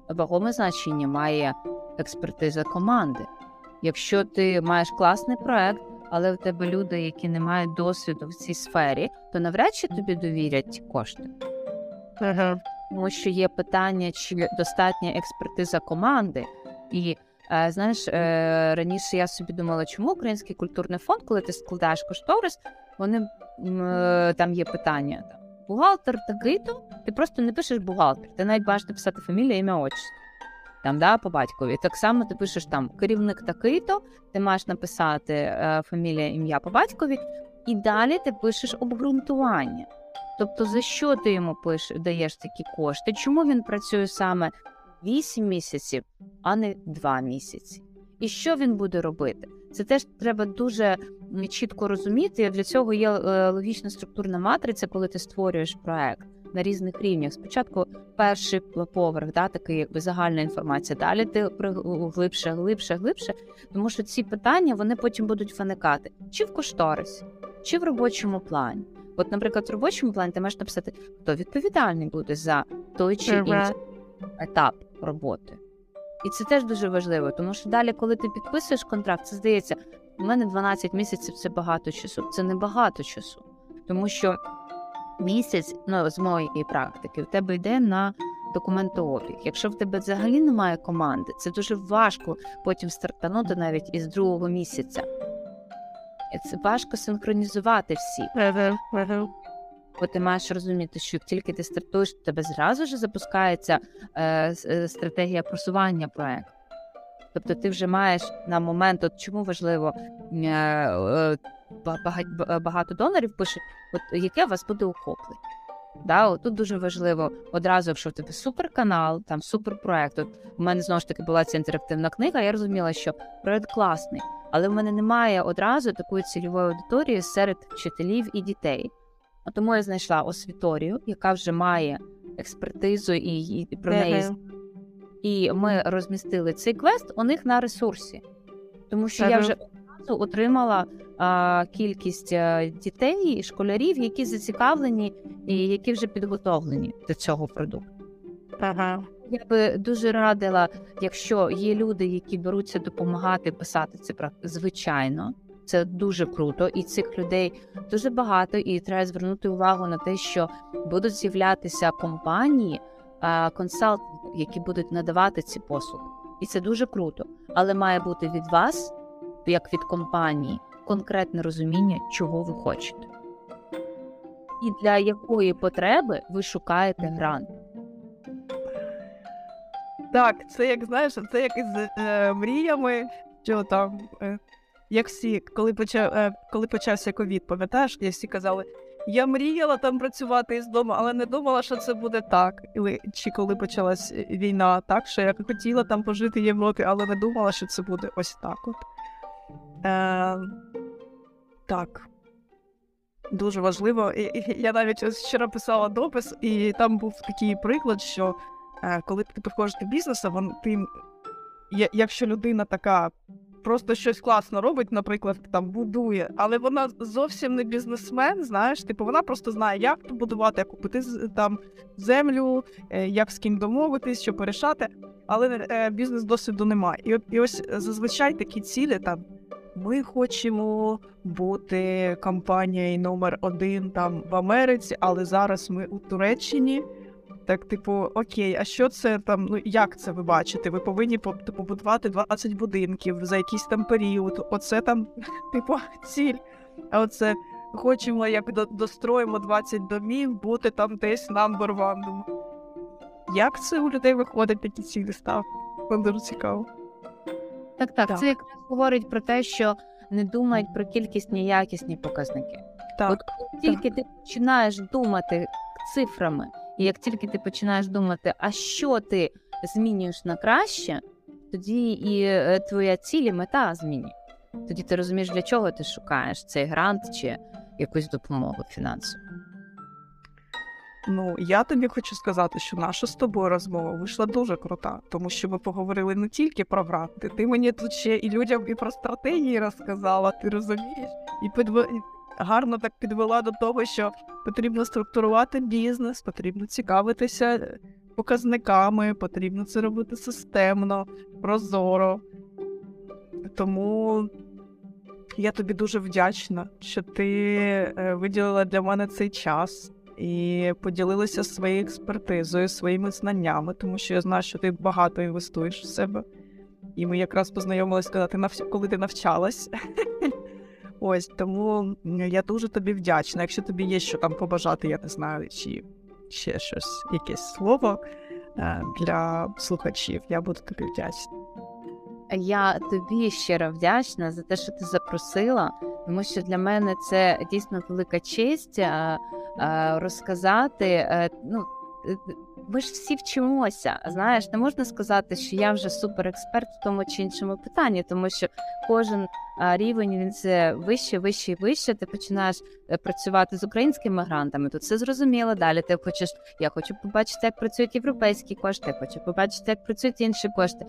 вагоме значення має експертиза команди. Якщо ти маєш класний проект, але в тебе люди, які не мають досвіду в цій сфері, то навряд чи тобі довірять ці кошти. Тому що є питання, чи достатня експертиза команди. І знаєш, е, раніше я собі думала, чому Український культурний фонд, коли ти складаєш кошторис, вони е, там є питання. Бухгалтер такий-то, ти просто не пишеш бухгалтер, ти навіть бачиш написати фамілію, ім'я, отчество. Там, да, по батькові. Так само ти пишеш там керівник такий-то, ти маєш написати е, фамілія, ім'я по батькові, і далі ти пишеш обґрунтування. Тобто, за що ти йому пиш, даєш такі кошти? Чому він працює саме 8 місяців, а не 2 місяці? І що він буде робити? Це теж треба дуже чітко розуміти. Для цього є е, логічна структурна матриця, коли ти створюєш проект на різних рівнях. Спочатку перший поверх, да, такий якби загальна інформація. Далі ти глибше, глибше, глибше. Тому що ці питання вони потім будуть виникати чи в кошторисі, чи в робочому плані. От, наприклад, в робочому плані ти маєш написати, хто відповідальний буде за той чи інший етап роботи. І це теж дуже важливо, тому що далі, коли ти підписуєш контракт, це здається, у мене 12 місяців це багато часу. Це не багато часу, тому що місяць, ну з моєї практики, в тебе йде на документообіг. Якщо в тебе взагалі немає команди, це дуже важко потім стартанути навіть із другого місяця. Це важко синхронізувати всі. Бо ти маєш розуміти, що як тільки ти стартуєш, у тебе зразу ж запускається е, е, стратегія просування проекту. Тобто ти вже маєш на момент, от чому важливо е, е, ба- багато донорів пишуть, от яке у вас буде охоплення. Да, тут дуже важливо одразу, якщо в тебе суперканал, там суперпроект. От у мене знову ж таки була ця інтерактивна книга. Я розуміла, що проект класний, але в мене немає одразу такої цільової аудиторії серед вчителів і дітей. А Тому я знайшла освіторію, яка вже має експертизу і, і про неї. І ми розмістили цей квест у них на ресурсі, тому що я вже одразу отримала а, кількість а, дітей і школярів, які зацікавлені і які вже підготовлені до цього продукту. Ага. Я би дуже радила, якщо є люди, які беруться допомагати писати це звичайно. Це дуже круто, і цих людей дуже багато. І треба звернути увагу на те, що будуть з'являтися компанії а, які будуть надавати ці послуги. І це дуже круто. Але має бути від вас, як від компанії, конкретне розуміння, чого ви хочете, і для якої потреби ви шукаєте грант. Так, це як знаєш, це як із е, мріями, що там, е, як всі, коли почав, е, коли почався ковід, пам'ятаєш, як всі казали, я мріяла там працювати із дому, але не думала, що це буде так. Чи коли почалась е, війна, так, що я хотіла там пожити в Європі, але не думала, що це буде ось так. От. Е, так. Дуже важливо. І, і я навіть ось вчора писала допис, і там був такий приклад, що е, коли ти приходиш до бізнесу, вон, ти, якщо людина така просто щось класно робить, наприклад, там будує, але вона зовсім не бізнесмен, знаєш, типу вона просто знає, як побудувати, як купити там землю, е, як з ким домовитись, що порішати, але е, бізнес досвіду немає. І, і ось зазвичай такі цілі там. Ми хочемо бути компанією номер один там в Америці, але зараз ми у Туреччині. Так, типу, окей, а що це там? Ну як це ви бачите? Ви повинні по- типу, будувати 20 будинків за якийсь там період. Оце там, типу, ціль. А оце хочемо, як достроїмо 20 домів, бути там десь number one. Як це у людей виходить такі цілі ставки? Мені дуже цікаво. Так, так, Так. це якраз говорить про те, що не думають про кількісні якісні показники. Так, От тільки ти починаєш думати цифрами, і як тільки ти починаєш думати, а що ти змінюєш на краще, тоді і е, твоя ціль і мета змінює. Тоді ти розумієш, для чого ти шукаєш цей грант чи якусь допомогу фінансову. Ну, я тобі хочу сказати, що наша з тобою розмова вийшла дуже крута, тому що ми поговорили не тільки про гранти, ти мені тут ще і людям і про стратегії розказала, ти розумієш? І підв... гарно так підвела до того, що потрібно структурувати бізнес, потрібно цікавитися показниками, потрібно це робити системно, прозоро. Тому я тобі дуже вдячна, що ти е, виділила для мене цей час і поділилася своєю експертизою, своїми знаннями, тому що я знаю, що ти багато інвестуєш в себе. І ми якраз познайомилися, коли ти навчалась. Ось тому я дуже тобі вдячна. Якщо тобі є що там побажати, я не знаю, чи ще щось, якесь слово е, для слухачів, я буду тобі вдячна. Я тобі щиро вдячна за те, що ти запросила, тому що для мене це дійсно велика честь а, а, розказати. Ну, е, ми ж всі вчимося. Знаєш, не можна сказати, що я вже суперексперт в тому чи іншому питанні, тому що кожен рівень він це вище, вище і вище. Ти починаєш е, працювати з українськими грантами. Тут все зрозуміло. Далі ти хочеш. Я хочу побачити, як працюють європейські кошти. Я хочу побачити, як працюють інші кошти.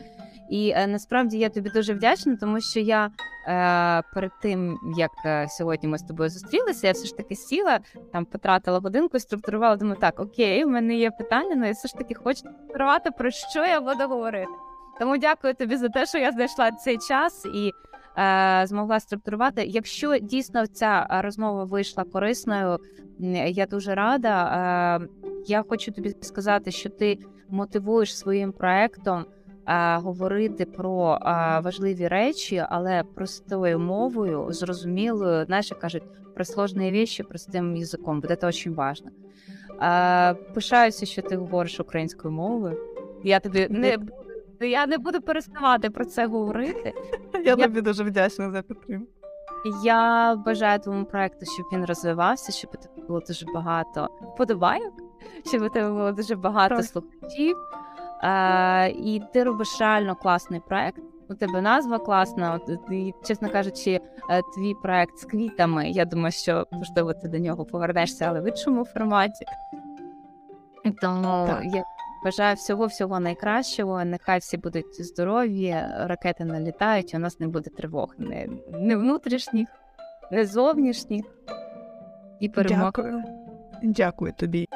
І е, насправді я тобі дуже вдячна, тому що я е, перед тим як е, сьогодні ми з тобою зустрілися, я все ж таки сіла, там потратила годинку структурувала. Думаю, так, окей, у мене є питання, але я все ж таки хочу структурувати, про що я буду говорити. Тому дякую тобі за те, що я знайшла цей час і е, змогла структурувати. Якщо дійсно ця розмова вийшла корисною, я дуже рада. Е, я хочу тобі сказати, що ти мотивуєш своїм проектом говорити про важливі речі, але простою мовою, зрозумілою, як кажуть, про сложні речі простим язиком. Бо це дуже важливо. Пишаюся, що ти говориш українською мовою. Я тобі не буду, я не буду переставати про це говорити. Я тобі дуже вдячна за підтримку. Я бажаю твоєму проекту, щоб він розвивався, щоб у тебе було дуже багато вподобайок, щоб у тебе було дуже багато слухачів. Е, і ти робиш реально класний проект. У тебе назва класна. От, і, чесно кажучи, е, твій проект з квітами. Я думаю, що можливо ти до нього повернешся, але в іншому форматі. Тому Так. я бажаю всього всього найкращого. Нехай всі будуть здорові, ракети налітають, у нас не буде тривог не, не внутрішніх, не зовнішніх. І перемог. Дякую. Дякую тобі.